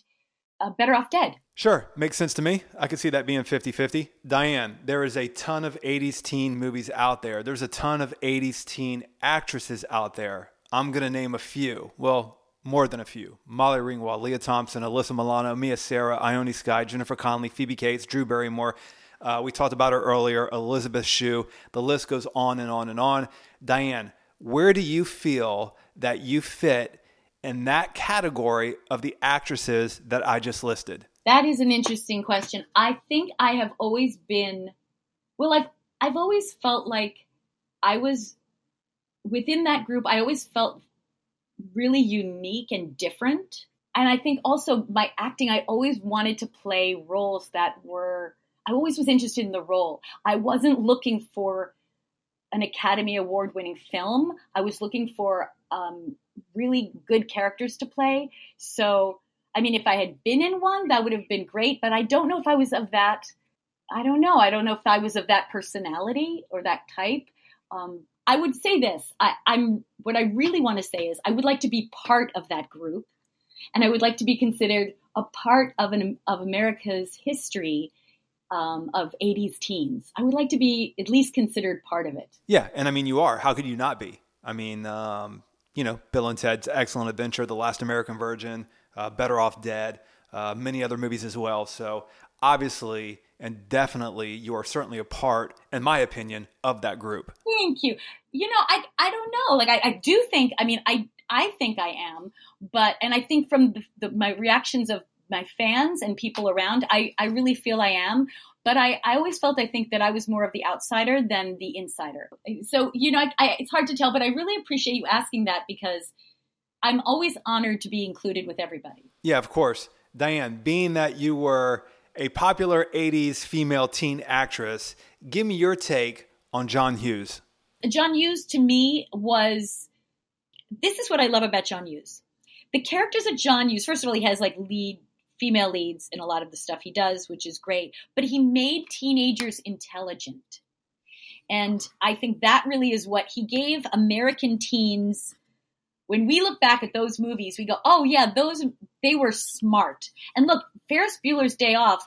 uh, Better Off Dead. Sure, makes sense to me. I could see that being 50 50. Diane, there is a ton of 80s teen movies out there. There's a ton of 80s teen actresses out there. I'm going to name a few. Well, more than a few. Molly Ringwald, Lea Thompson, Alyssa Milano, Mia Sara, Ione Skye, Jennifer Connelly, Phoebe Cates, Drew Barrymore. Uh, we talked about her earlier, Elizabeth Shue. The list goes on and on and on. Diane, where do you feel that you fit in that category of the actresses that I just listed? That is an interesting question. I think I have always been well I've I've always felt like I was within that group I always felt really unique and different. And I think also my acting I always wanted to play roles that were I always was interested in the role. I wasn't looking for an Academy Award winning film. I was looking for um, really good characters to play. So, I mean, if I had been in one, that would have been great, but I don't know if I was of that. I don't know. I don't know if I was of that personality or that type. Um, I would say this. I, I'm what I really want to say is I would like to be part of that group, and I would like to be considered a part of an of America's history um, of 80s teens. I would like to be at least considered part of it. Yeah, and I mean, you are. How could you not be? I mean, um, you know, Bill and Ted's Excellent Adventure, The Last American Virgin, uh, Better Off Dead, uh, many other movies as well. So obviously and definitely you are certainly a part, in my opinion, of that group. Thank you. You know, I I don't know. Like I, I do think. I mean, I I think I am, but and I think from the, the, my reactions of my fans and people around, I I really feel I am. But I, I always felt I think that I was more of the outsider than the insider. So you know, I, I, it's hard to tell, but I really appreciate you asking that because I'm always honored to be included with everybody. Yeah, of course, Diane. Being that you were a popular 80s female teen actress. Give me your take on John Hughes. John Hughes to me was this is what I love about John Hughes. The characters of John Hughes, first of all, he has like lead female leads in a lot of the stuff he does, which is great, but he made teenagers intelligent. And I think that really is what he gave American teens when we look back at those movies, we go, oh yeah, those they were smart. And look, Ferris Bueller's Day Off,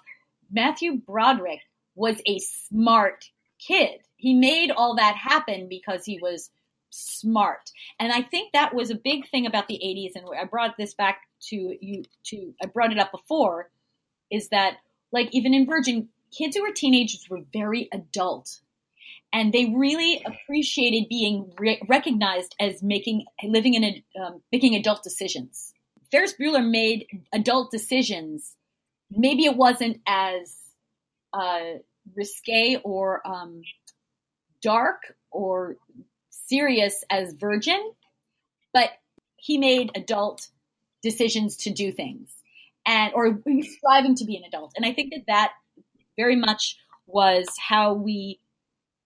Matthew Broderick was a smart kid. He made all that happen because he was smart. And I think that was a big thing about the 80s and I brought this back to you to I brought it up before is that like even in Virgin kids who were teenagers were very adult and they really appreciated being re- recognized as making living in a, um, making adult decisions. Ferris Bueller made adult decisions. Maybe it wasn't as uh, risque or um, dark or serious as Virgin, but he made adult decisions to do things and or [LAUGHS] striving to be an adult. And I think that that very much was how we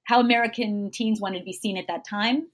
how American teens wanted to be seen at that time.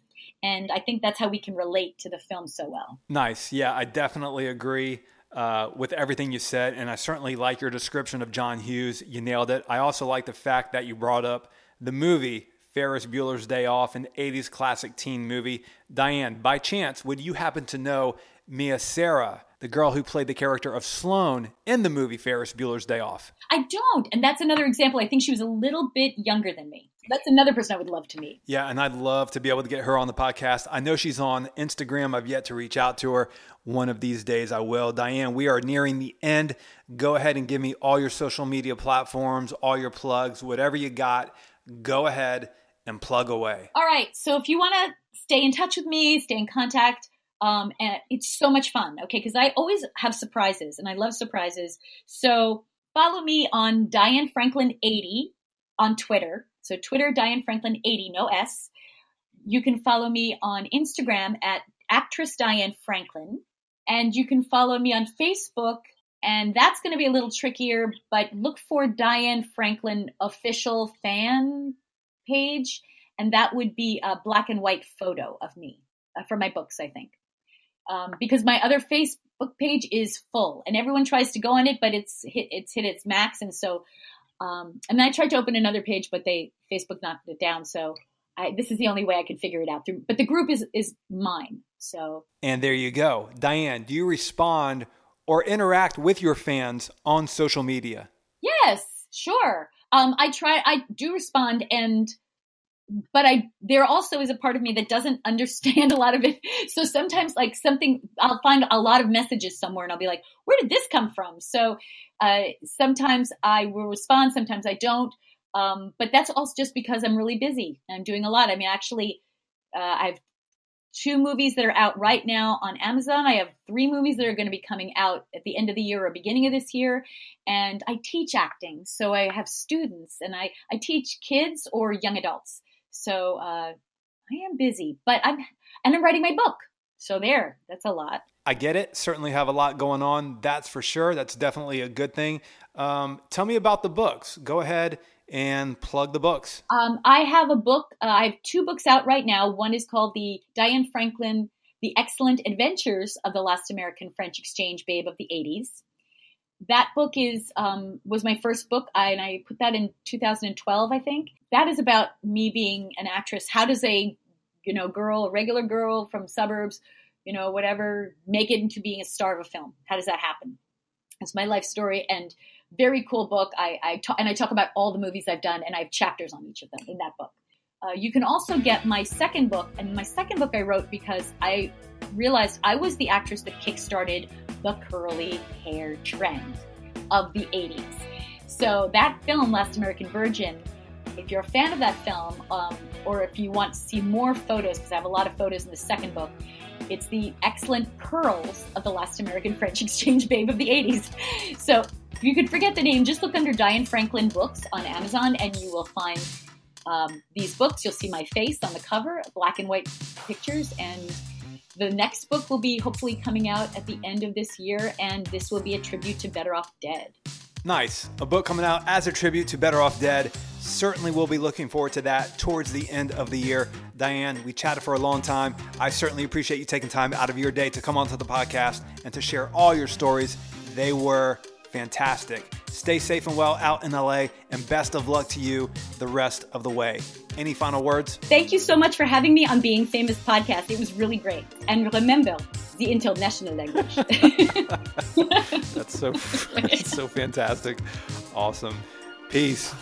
And I think that's how we can relate to the film so well. Nice. Yeah, I definitely agree. Uh, with everything you said, and I certainly like your description of John Hughes. You nailed it. I also like the fact that you brought up the movie Ferris Bueller's Day Off, an 80s classic teen movie. Diane, by chance, would you happen to know Mia Sara, the girl who played the character of Sloane in the movie Ferris Bueller's Day Off? I don't. And that's another example. I think she was a little bit younger than me. That's another person I would love to meet. Yeah, and I'd love to be able to get her on the podcast. I know she's on Instagram. I've yet to reach out to her. One of these days I will. Diane, we are nearing the end. Go ahead and give me all your social media platforms, all your plugs, whatever you got. Go ahead and plug away. All right. So if you want to stay in touch with me, stay in contact, um, and it's so much fun, okay? Because I always have surprises and I love surprises. So follow me on Diane Franklin 80 on Twitter. So Twitter, Diane Franklin 80, no S. You can follow me on Instagram at actress Diane Franklin. And you can follow me on Facebook. And that's going to be a little trickier, but look for Diane Franklin official fan page. And that would be a black and white photo of me uh, for my books, I think um, because my other Facebook page is full, and everyone tries to go on it, but it's hit it's hit its max, and so um, and then I tried to open another page, but they Facebook knocked it down. So I, this is the only way I could figure it out through. But the group is is mine. So and there you go, Diane. Do you respond or interact with your fans on social media? Yes, sure. Um, I try. I do respond, and but I there also is a part of me that doesn't understand [LAUGHS] a lot of it. So sometimes like something I'll find a lot of messages somewhere and I'll be like, where did this come from? So uh, sometimes I will respond, sometimes I don't. Um, but that's also just because I'm really busy. I'm doing a lot. I mean, actually, uh, I've two movies that are out right now on Amazon. I have three movies that are going to be coming out at the end of the year or beginning of this year. And I teach acting. So I have students and I, I teach kids or young adults. So uh, I am busy, but I'm, and I'm writing my book. So there, that's a lot. I get it. Certainly have a lot going on. That's for sure. That's definitely a good thing. Um, tell me about the books. Go ahead and plug the books. Um, I have a book. Uh, I have two books out right now. One is called the Diane Franklin, The Excellent Adventures of the Last American French Exchange Babe of the 80s. That book is um, was my first book, I, and I put that in 2012, I think. That is about me being an actress. How does a you know girl, a regular girl from suburbs, you know whatever, make it into being a star of a film? How does that happen? It's my life story, and very cool book. I, I talk, and I talk about all the movies I've done, and I have chapters on each of them in that book. Uh, you can also get my second book, and my second book I wrote because I realized I was the actress that kickstarted the curly hair trend of the 80s. So that film, Last American Virgin, if you're a fan of that film, um, or if you want to see more photos, because I have a lot of photos in the second book, it's the excellent curls of the Last American French [LAUGHS] Exchange Babe of the 80s. So if you could forget the name, just look under Diane Franklin Books on Amazon and you will find um, these books. You'll see my face on the cover, black and white pictures. And the next book will be hopefully coming out at the end of this year, and this will be a tribute to Better Off Dead. Nice. A book coming out as a tribute to Better Off Dead. Certainly we'll be looking forward to that towards the end of the year. Diane, we chatted for a long time. I certainly appreciate you taking time out of your day to come onto the podcast and to share all your stories. They were fantastic. Stay safe and well out in LA, and best of luck to you the rest of the way. Any final words? Thank you so much for having me on Being Famous podcast. It was really great. And remember the international language. [LAUGHS] that's so [LAUGHS] that's so fantastic. Awesome. Peace.